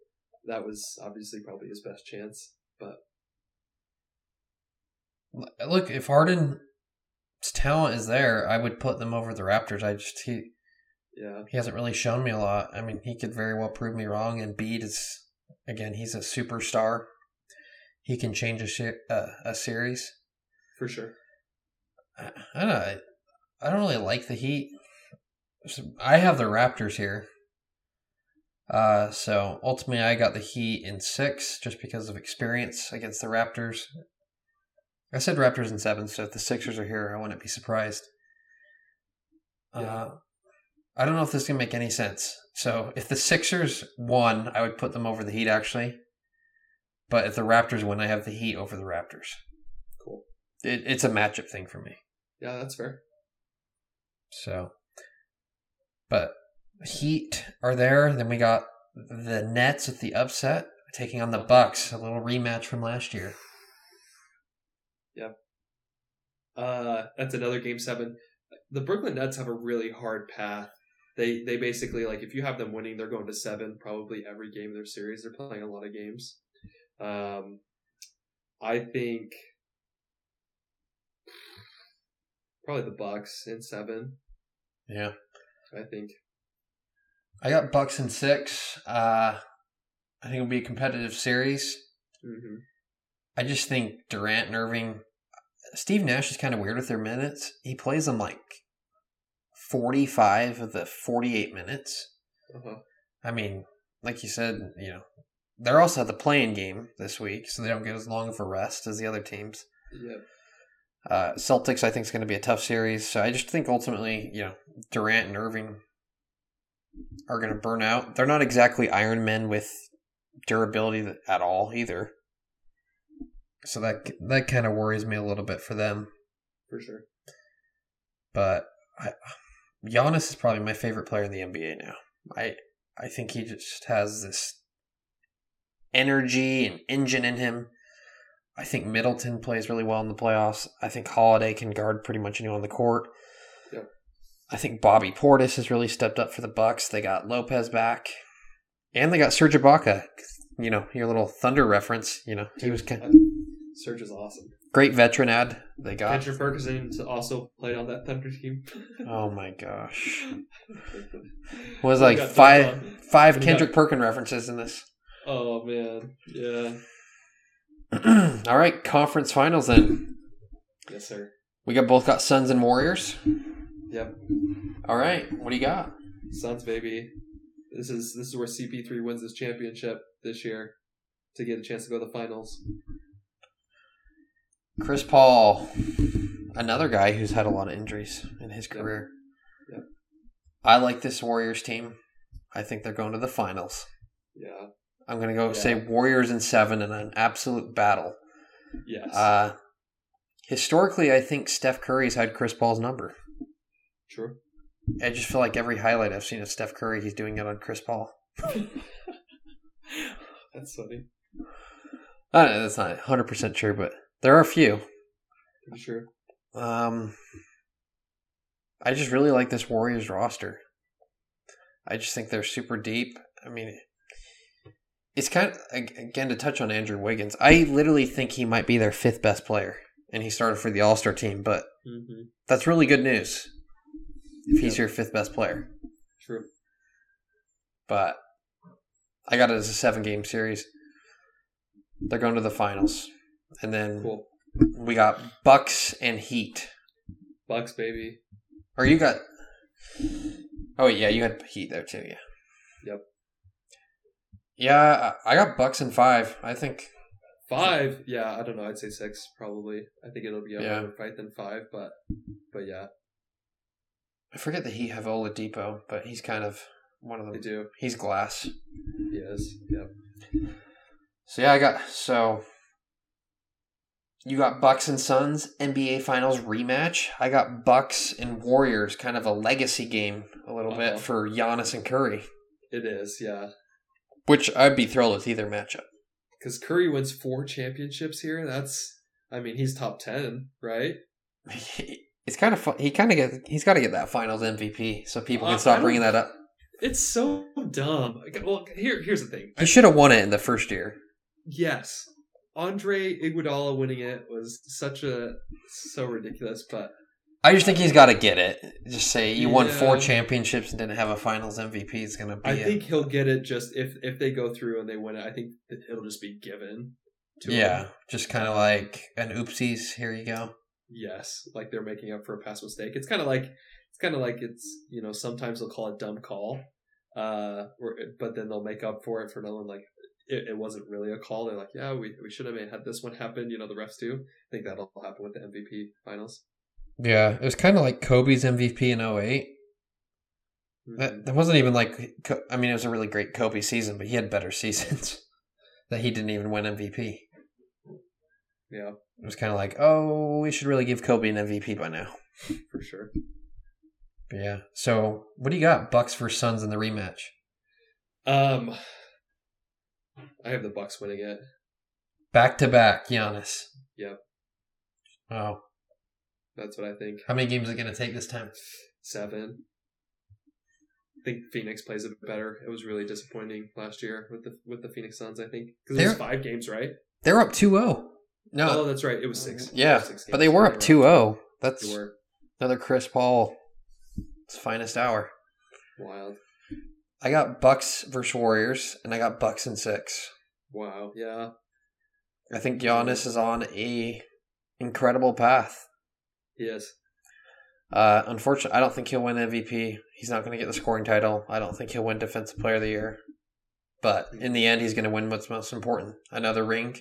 that was obviously probably his best chance. But Look, if Harden's talent is there, I would put them over the Raptors. I just he yeah, he hasn't really shown me a lot. I mean, he could very well prove me wrong. Embiid is again, he's a superstar. He can change a uh, a series. for sure. I, I don't know. I, I don't really like the Heat. I have the Raptors here. Uh, so ultimately, I got the Heat in six just because of experience against the Raptors. I said Raptors in seven, so if the Sixers are here, I wouldn't be surprised. Yeah. Uh, I don't know if this can make any sense. So if the Sixers won, I would put them over the Heat actually. But if the Raptors win, I have the Heat over the Raptors. Cool. It, it's a matchup thing for me. Yeah, that's fair. So, but Heat are there. Then we got the Nets with the upset taking on the Bucks. A little rematch from last year. Uh, that's another game seven. The Brooklyn Nets have a really hard path. They they basically like if you have them winning, they're going to seven probably every game of their series. They're playing a lot of games. Um, I think probably the Bucks in seven. Yeah, I think. I got Bucks in six. Uh, I think it'll be a competitive series. hmm I just think Durant and Irving, Steve Nash is kind of weird with their minutes. He plays them like forty-five of the forty-eight minutes. Uh-huh. I mean, like you said, you know, they're also at the play-in game this week, so they don't get as long of a rest as the other teams. Yep. Uh, Celtics, I think, is going to be a tough series. So I just think ultimately, you know, Durant and Irving are going to burn out. They're not exactly Iron Men with durability at all either. So that that kind of worries me a little bit for them. For sure. But I, Giannis is probably my favorite player in the NBA now. I I think he just has this energy and engine in him. I think Middleton plays really well in the playoffs. I think Holiday can guard pretty much anyone on the court. I think Bobby Portis has really stepped up for the Bucks. They got Lopez back, and they got Serge Ibaka. You know your little Thunder reference. You know he was kind Uh, Serge is awesome. great veteran ad they got. Kendrick Ferguson also played on that Thunder team. Oh my gosh. was like he got dunked five on. five Kendrick got- Perkin references in this. Oh man, yeah. All right, conference finals then. Yes, sir. We got both got Suns and Warriors. Yep. All right, what do you got? Suns, baby. This is this is where CP3 wins this championship this year to get a chance to go to the finals. Chris Paul, another guy who's had a lot of injuries in his Yep. career. Yep. I like this Warriors team. I think they're going to the finals. Yeah. I'm gonna go Yeah. say Warriors in seven in an absolute battle. Yes. Uh, historically, I think Steph Curry's had Chris Paul's number. True. I just feel like every highlight I've seen of Steph Curry, he's doing it on Chris Paul. That's funny. I don't know, that's not 100% true, but there are a few. Pretty sure. Um, I just really like this Warriors roster. I just think they're super deep. I mean, it's kind of, again, to touch on Andrew Wiggins, I literally think he might be their fifth best player, and he started for the All Star team, but Mm-hmm. that's really good news if he's Yeah. your fifth best player. True. But I got it as a seven game series. They're going to the finals. And then Cool. we got Bucks and Heat. Bucks, baby. Or you got. Oh yeah, you had Heat there too. Yeah. Yep. Yeah, I got Bucks in five. I think. Five. Yeah, I don't know. I'd say six probably. I think it'll be a Yeah. fight than five, but but yeah, I forget that he have Oladipo, but he's kind of one of them. they do. He's glass. He is. Yep. So yeah, I got so. You got Bucks and Suns NBA Finals rematch. I got Bucks and Warriors, kind of a legacy game, a little Uh-huh. bit for Giannis and Curry, It is. Yeah. which I'd be thrilled with either matchup. Because Curry wins four championships here. That's. I mean, he's top ten, right? It's kind of fun. He kind of get. He's got to get that Finals MVP, so people Uh, can stop bringing that up. It's so dumb. Well, here here's the thing. He should have won it in the first year. Yes, Andre Iguodala winning it was such a so ridiculous, but I just think he's got to get it. Just say you won four championships and didn't have a Finals MVP. It's gonna be. I a- think he'll get it just if if they go through and they win it. I think it'll just be given. to yeah, him. just kind of like an oopsies. Here you go. Yes, like they're making up for a past mistake. It's kind of like it's kind of like it's you know sometimes they'll call a dumb call, uh, or, but then they'll make up for it for another one. Like it, it wasn't really a call. They're like, yeah, we we should have made, had this one happen. You know, the refs do. I think that'll happen with the MVP finals. Yeah, it was kind of like Kobe's MVP in 08. That, Mhm. that wasn't even like. I mean, it was a really great Kobe season, but he had better seasons that he didn't even win MVP. Yeah, It was kind of like, oh, we should really give Kobe an MVP by now. for sure. But yeah. So, what do you got? Bucks versus Suns in the rematch. Um, I have the Bucks winning it. Back to back, Giannis. Yep. Oh, That's what I think. how many games is it going to take this time? Seven. I think Phoenix plays it better. It was really disappointing last year with the with the Phoenix Suns. I think because it was five games, right? They're up 2-0. No, oh, that's right. It was six. yeah, was six but they were up You're 2-0. That's were another Chris Paul. It's finest hour. wild. I got Bucks versus Warriors, and I got Bucks in six. Wow. Yeah. I think Giannis is on a incredible path. Yes. Uh, unfortunately, I don't think he'll win MVP. He's not going to get the scoring title. I don't think he'll win Defensive Player of the Year. But in the end, he's going to win what's most important: another ring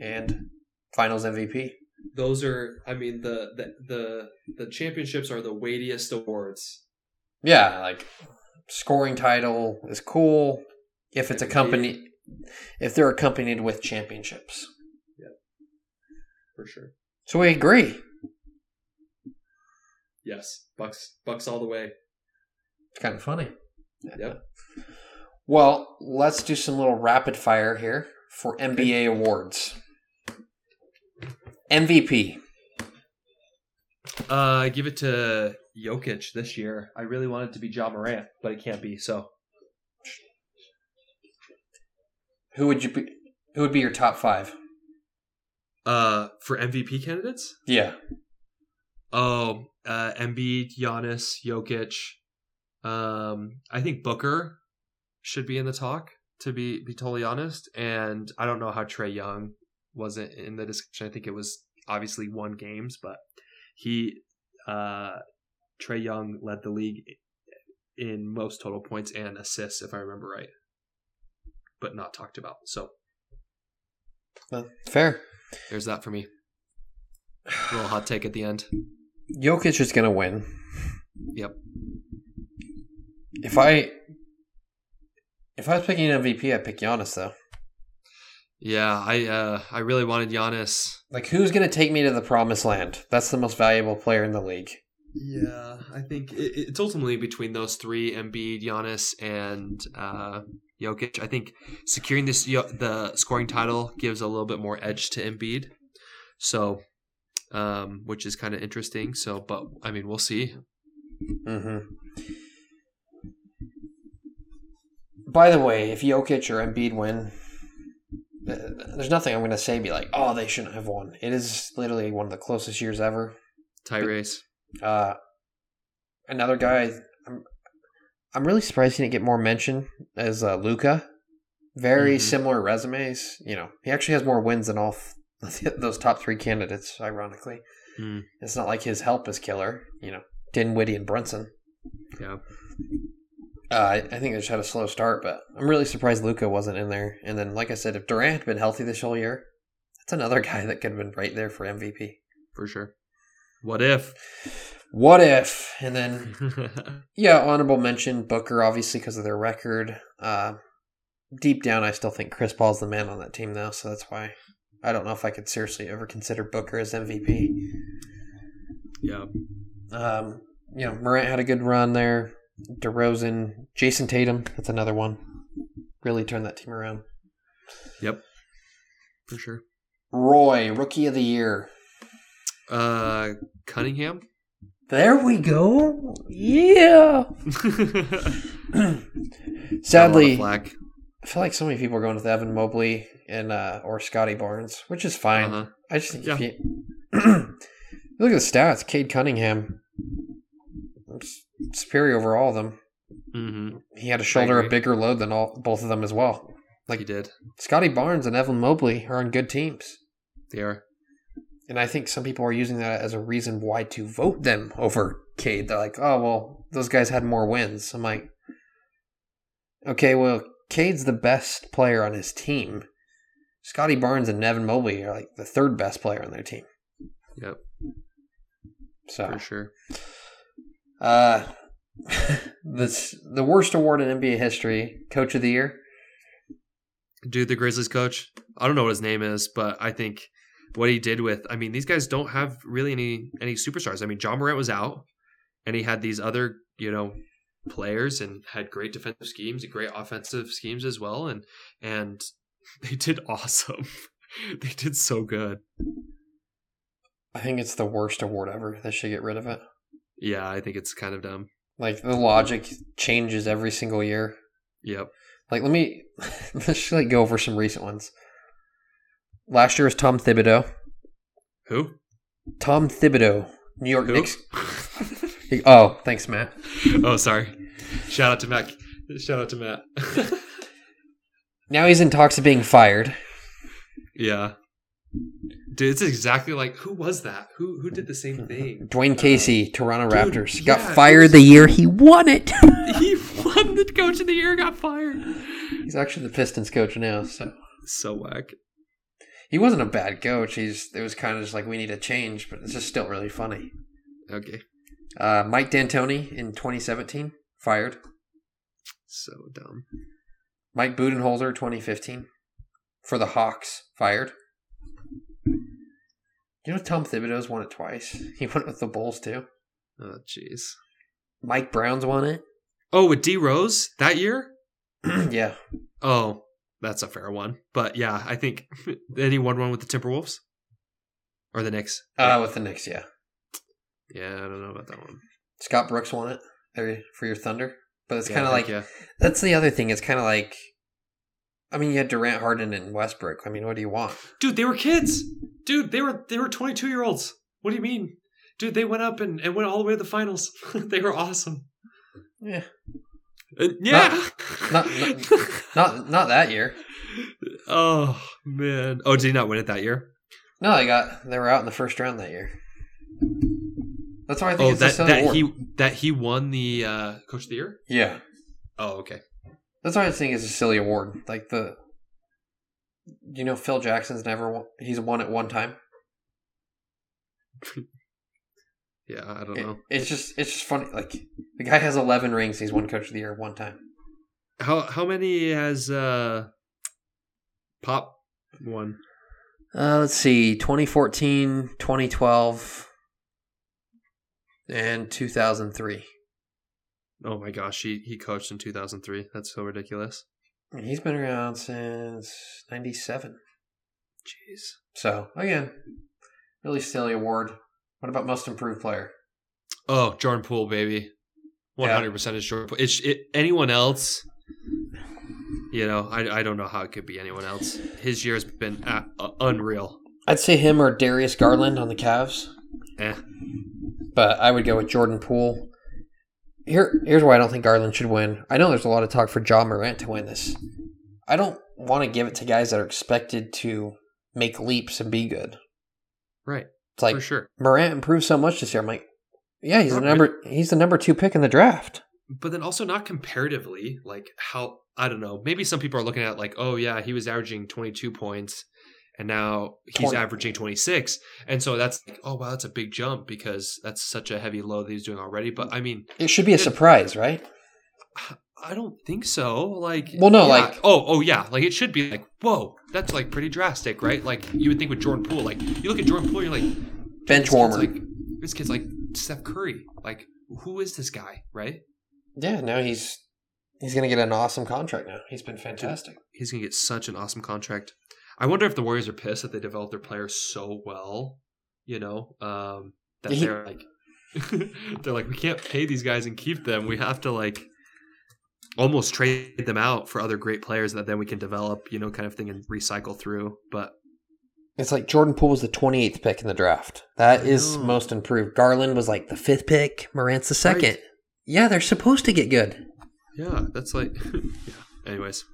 and Finals MVP. Those are. I mean the the the the championships are the weightiest awards. Yeah, like scoring title is cool if it's accompanied if they're accompanied with championships. Yeah, for sure. So we agree. Yes. Bucks. Bucks all the way. It's kind of funny. Yep. Well, let's do some little rapid fire here for NBA awards. MVP. Uh, give it to Jokic this year. I really want it to be Ja Morant, but it can't be. So Who would you be? Who would be your top five? Uh, for MVP candidates, Yeah. oh, uh, Embiid, Giannis, Jokic. Um, I think Booker should be in the talk. To be be totally honest, and I don't know how Trae Young wasn't in the discussion. I think it was obviously one games, but he, uh, Trae Young led the league in most total points and assists, if I remember right, but not talked about. So Well, fair. there's that for me. A little hot take at the end. Jokic is going to win. Yep. If I If I was picking an MVP, I'd pick Giannis though. Yeah, I uh, I really wanted Giannis. Like, who's going to take me to the promised land? That's the most valuable player in the league. Yeah, I think it, it's ultimately between those three: Embiid, Giannis, and uh, Jokic. I think securing this the scoring title gives a little bit more edge to Embiid. So, um, which is kind of interesting. So, but I mean, we'll see. hmm By the way, if Jokic or Embiid win, there's nothing I'm going to say. Be like, oh, they shouldn't have won. It is literally one of the closest years ever. Tie race. Uh, another guy, I'm, I'm really surprised he didn't get more mention as uh, Luka. Very Mhm. similar resumes. You know, he actually has more wins than all th- those top three candidates. Ironically, Hmm. it's not like his help is killer. You know, Dinwiddie and Brunson. Yeah. Uh, I, I think they just had a slow start, but I'm really surprised Luka wasn't in there. And then, like I said, if Durant had been healthy this whole year, that's another guy that could have been right there for MVP. For sure. What if? What if? And then Yeah, honorable mention Booker, obviously because of their record. Uh, deep down, I still think Chris Paul's the man on that team, though. So that's why I don't know if I could seriously ever consider Booker as MVP. yeah. Um, you know, Morant had a good run there. DeRozan, Jayson Tatum, that's another one. Really turned that team around. Yep. For sure. Roy, Rookie of the Year. Uh, Cunningham. There we go. Yeah. Sadly, I feel like so many people are going with Evan Mobley and uh, or Scottie Barnes, which is fine. Uh-huh. I just think if Yeah. you look at the stats, Cade Cunningham superior over all of them. Mm-hmm. He had to shoulder a bigger load than all both of them as well. Like he did. Scottie Barnes and Evan Mobley are on good teams, They are. And I think some people are using that as a reason why to vote them over Cade. They're like, "Oh well, those guys had more wins." I'm like, "Okay, well, Cade's the best player on his team. Scottie Barnes and Evan Mobley are like the third best player on their team." Yep. So For sure. Uh, this the worst award in NBA history, Coach of the Year. Dude, the Grizzlies coach. I don't know what his name is, but I think what he did with I mean, these guys don't have really any any superstars. I mean, Ja Morant was out and he had these other, you know, players and had great defensive schemes and great offensive schemes as well and and they did awesome. they did so good. I think it's the worst award ever. They should get rid of it. Yeah, I think it's kind of dumb. Like the logic changes every single year. Yep. Like let me let's just like go over some recent ones. Last year was Tom Thibodeau. Who? Tom Thibodeau, New York Who? Knicks. Oh, thanks, Matt. oh, sorry. Shout out to Matt. Shout out to Matt. Now he's in talks of being fired. yeah. Dude, it's exactly like who was that? Who who did the same thing? Dwane uh, Casey, Toronto dude, Raptors, got it fired was- the year he won it. he won the coach of the year, got fired. he's actually the Pistons coach now, so So whack. He wasn't a bad coach. He's it was kind of just like we need a change, but it's just still really funny. Okay. Uh, Mike D'Antoni in 2017 fired. So dumb. Mike Budenholzer 2015 for the Hawks fired. You know Tom Thibodeau's won it twice. He won it with the Bulls too. Oh jeez. Mike Brown's won it. Oh, with D Rose that year? yeah, Oh, that's a fair one. But yeah, I think any one one with the Timberwolves or the Knicks. uh, with the Knicks. Yeah, yeah, I don't know about that one. Scott Brooks won it for your Thunder. But it's Yeah, kind of like yeah. that's the other thing. It's kind of like, I mean, you had Durant, Harden, and Westbrook. I mean, what do you want? dude they were kids dude they were they were 22 year olds what do you mean dude they went up and, and went all the way to the finals they were awesome Yeah, Uh, yeah not- not not that year. oh man oh did he not win it that year No, they got they were out in the first round that year. That's why I think oh it's that a silly that award. he that he won the uh coach of the year yeah. oh okay That's why I think it's a silly award. Like the, you know, Phil Jackson's never won. He's won it one time. yeah i don't It- know it's just it's just funny. Like the guy has eleven rings. He's won Coach of the Year one time. How how many has uh Pop won? Uh, let's see, 2014, 2012, and 2003. Oh my gosh, he he coached in 2003. That's so ridiculous. And He's been around since 97. Jeez. So, again, really silly award. What about most improved player? Oh, Jordan Poole, baby. 100% is Jordan Poole. It's it, anyone else. You know, I, I don't know how it could be anyone else. His year has been uh, uh, unreal. I'd say him or Darius Garland on the Cavs, Eh. but I would go with Jordan Poole. Here, here's why I don't think Garland should win. I know there's a lot of talk for Ja Morant to win this. I don't want to give it to guys that are expected to make leaps and be good. Right. It's like for sure. Morant improved so much this year. I'm like, yeah, he's the number he's the number two pick in the draft. But then also not comparatively, like how I don't know. Maybe some people are looking at like, oh yeah, he was averaging 22 points, and now he's 20. averaging 26, and so that's like, oh wow, that's a big jump because that's such a heavy load that he's doing already. But I mean, It should be a surprise, right? I don't think so. Like, Well, no, yeah. like- oh, oh yeah, like it should be like, whoa, that's like pretty drastic, right? Like you would think with Jordan Poole, like you look at Jordan Poole, you're like, Bench warmer. like this kid's like Steph Curry. Like, who is this guy, right? yeah, now he's he's gonna get an awesome contract now. He's been fantastic. he's gonna get such an awesome contract. I wonder if the Warriors are pissed that they developed their players so well, you know, um, that He- they're like, they're like, we can't pay these guys and keep them. We have to like almost trade them out for other great players that then we can develop, you know, kind of thing and recycle through. But It's like Jordan Poole was the 28th pick in the draft. That is most improved. Garland was like the fifth pick. Morant's the second. Right. Yeah, they're supposed to get good. yeah, that's like, yeah. Anyways,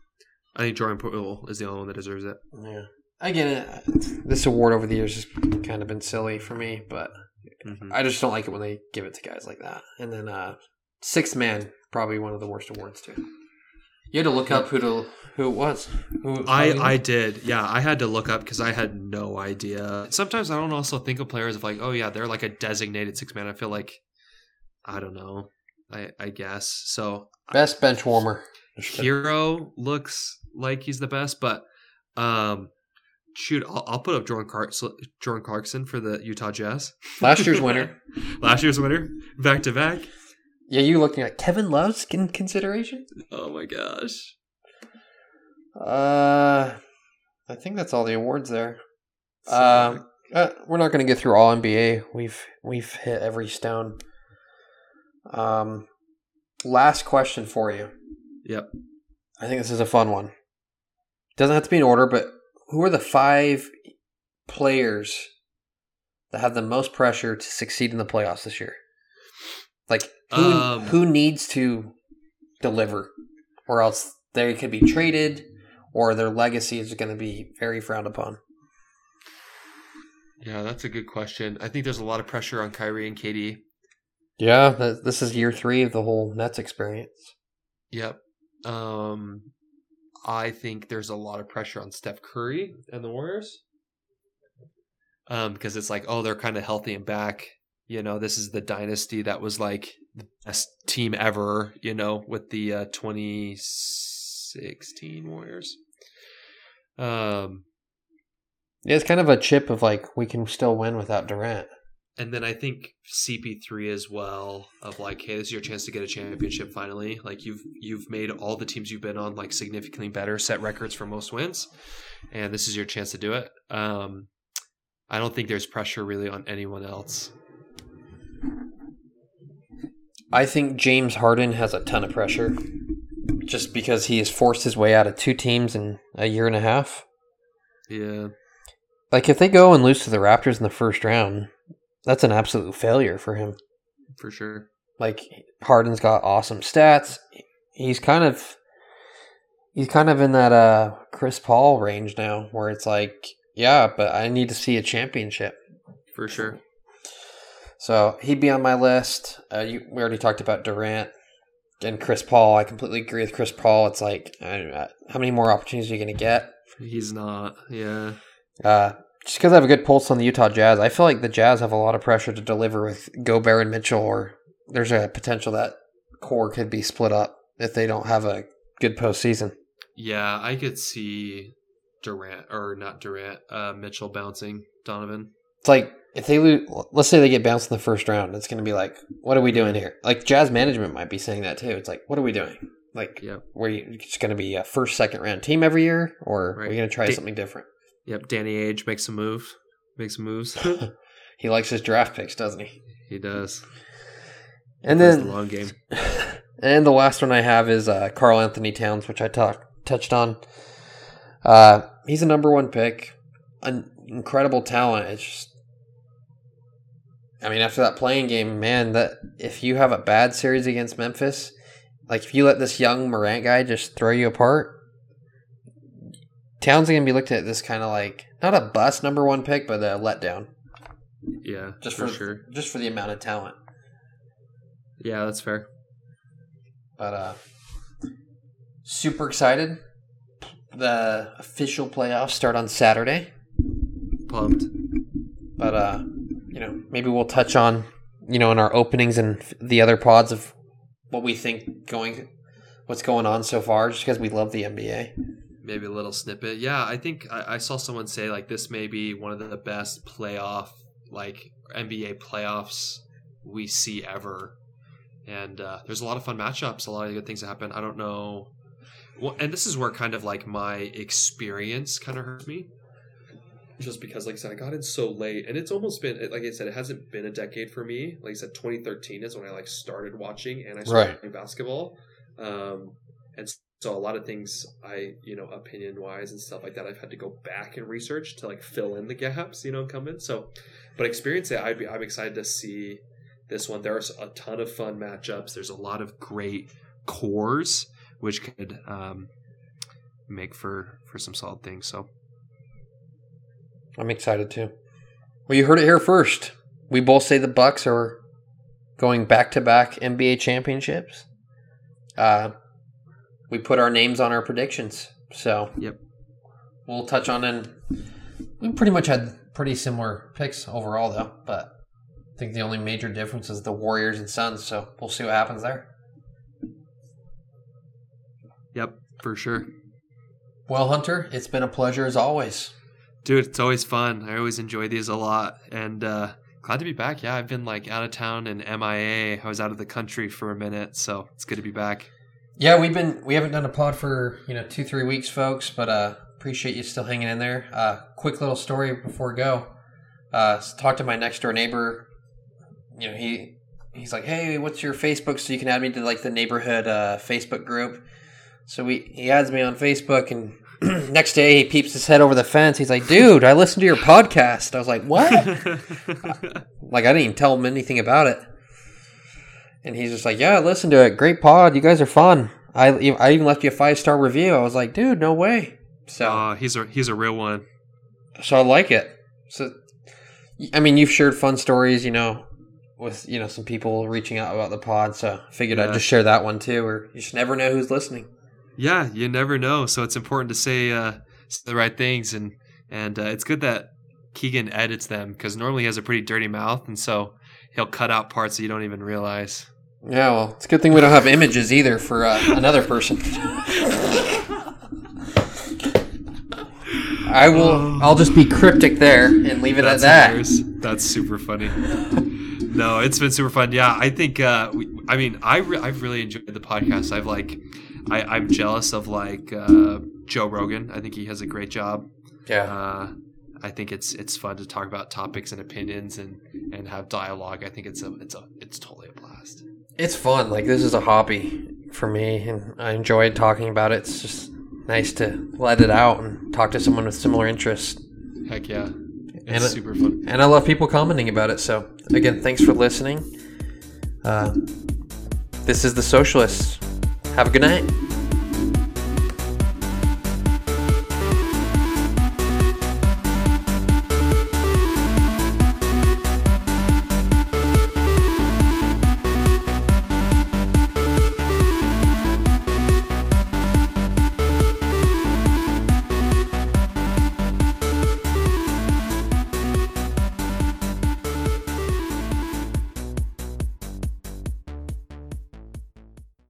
I think Jordan Poole is the only one that deserves it. Yeah. I get it. This award over the years has kind of been silly for me, but Mhm. I just don't like it when they give it to guys like that. And then uh sixth man, probably one of the worst awards too. You had to look up who to who it was. Who I, who- I did. Yeah, I had to look up because I had no idea. Sometimes I don't also think of players of like, oh yeah, they're like a designated six man. I feel like I don't know. I I guess. So best bench warmer. Herro looks like he's the best, but um shoot, I'll, I'll put up Jordan Clark, Jordan Clarkson for the Utah Jazz. Last year's winner. Last year's winner, back to back. Yeah, you looking at Kevin Love's in consideration? Oh my gosh. Uh, I think that's all the awards there. Uh, uh, we're not going to get through all NBA. We've we've hit every stone. Um, last question for you. Yep. I think this is a fun one. Doesn't have to be in order, but who are the five players that have the most pressure to succeed in the playoffs this year? Like who Um, who needs to deliver, or else they could be traded, or their legacy is going to be very frowned upon. Yeah, that's a good question. I think there's a lot of pressure on Kyrie and KD. Yeah, th- this is year three of the whole Nets experience. Yep. Um, I think there's a lot of pressure on Steph Curry and the Warriors. Um, because it's like, oh, they're kind of healthy and back. You know, this is the dynasty that was like the best team ever. You know, with the uh, 2016 Warriors. Um, Yeah, it's kind of a chip of like we can still win without Durant. and then I think CP3 as well of like, hey, this is your chance to get a championship finally. Like you've you've made all the teams you've been on like significantly better, set records for most wins, and this is your chance to do it. Um, I don't think there's pressure really on anyone else. I think James Harden has a ton of pressure just because he has forced his way out of two teams in a year and a half. Yeah, Like if they go and lose to the Raptors in the first round, that's an absolute failure for him. for sure. Like Harden's got awesome stats. He's kind of he's kind of in that uh Chris Paul range now where it's like, yeah, but I need to see a championship. For sure. So he'd be on my list. Uh, you, we already talked about Durant and Chris Paul. I completely agree with Chris Paul. It's like, I don't know, how many more opportunities are you going to get? He's not. Yeah. Uh, just because I have a good pulse on the Utah Jazz, I feel like the Jazz have a lot of pressure to deliver with Gobert and Mitchell, or there's a potential that core could be split up if they don't have a good postseason. Yeah, I could see Durant or not Durant, uh, Mitchell bouncing Donovan. It's like if they lose, let's say they get bounced in the first round, it's going to be like, what are we doing here? Like Jazz management might be saying that too. It's like, what are we doing? Like, Yep. were you just going to be a first, second round team every year, or are we going to try Da- something different? Yep, Danny Ainge makes some move, makes some moves. He likes his draft picks, doesn't he? he does. And Plays the then, long game. and the last one I have is uh, Karl-Anthony Towns, which I talked touched on. Uh, he's a number one pick, an incredible talent. It's just, I mean, after that play-in game, man, that if you have a bad series against Memphis, like if you let this young Morant guy just throw you apart, Towns is gonna be looked at this kind of like not a bust number one pick, but a letdown, Yeah, just for for sure. just for the amount of talent. Yeah, that's fair. But uh super excited. The official playoffs start on Saturday. Pumped. But uh you know, maybe we'll touch on, you know, in our openings and the other pods of what we think going what's going on so far just because we love the NBA. Maybe a little snippet. Yeah, I think I, I saw someone say like this may be one of the best playoff, like NBA playoffs we see ever. And uh, there's a lot of fun matchups, a lot of good things that happen. I don't know. Well, and this is where kind of like my experience kind of hurts me. Just because, like I said, I got in so late, and it's almost been like I said, it hasn't been a decade for me. Like I said, 2013 is when I like started watching and I started Right. playing basketball, um, and so a lot of things I, you know, opinion wise and stuff like that, I've had to go back and research to like fill in the gaps, you know, come in. So, but experience it, I'd be, I'm excited to see this one. There's a ton of fun matchups. There's a lot of Great cores, which could um, make for for some solid things. So I'm excited too. Well, you heard it here first. We both say the Bucks are going back to back NBA championships. Uh, we put our names on our predictions, so Yep. We'll touch on and we pretty much had pretty similar picks overall, though. But I think the only major difference is the Warriors and Suns. So we'll see what happens there. yep, for sure. Well, Hunter, it's been a pleasure as always. Dude, it's always fun. I always enjoy these a lot, and uh, glad to be back. Yeah, I've been like out of town and MIA. I was out of the country for a minute, so it's good to be back. Yeah, we've been we haven't done a pod for you know two three weeks, folks, but uh, appreciate you still hanging in there. Uh, quick little story before go. Uh, talked to my next door neighbor. You know he he's like, hey, what's your Facebook so you can add me to like the neighborhood uh, Facebook group. So we he adds me on Facebook and. next day he peeps his head over the fence. He's like, "Dude, I listened to your podcast." I was like, "What?" like I didn't even tell him anything about it. And he's just like, "Yeah, listen to it. Great pod. You guys are fun." I I even left you a five star review. I was like, "Dude, no way." So Uh, he's a he's a real one. so I like it. So I mean, you've shared fun stories, you know, with you know some people reaching out about the pod. So I figured I'd just share that one too. Or you just never know who's listening. Yeah, you never know. So it's important to say, uh, say the right things, and and uh, it's good that Keegan edits them because normally he has a pretty dirty mouth, and so he'll cut out parts that you don't even realize. Yeah, well, it's a good thing we don't have images either for uh, another person. I will. I'll just be cryptic there and leave it at that. hilarious. That's super funny. no, it's been super fun. Yeah, I think. Uh, we, I mean, I re- I've really enjoyed the podcast. I've like, I, I'm jealous of like uh, Joe Rogan. I think he has a great job. Yeah, Uh, I think it's it's fun to talk about topics and opinions and and have dialogue. I think it's a it's a it's totally a blast. it's fun. Like this is a hobby for me, and I enjoyed talking about it. It's just nice to let it out and talk to someone with similar interests. Heck yeah, And it's it- super fun. And I love people commenting about it. So again, thanks for listening. Uh, this is the Socialists. Have a good night.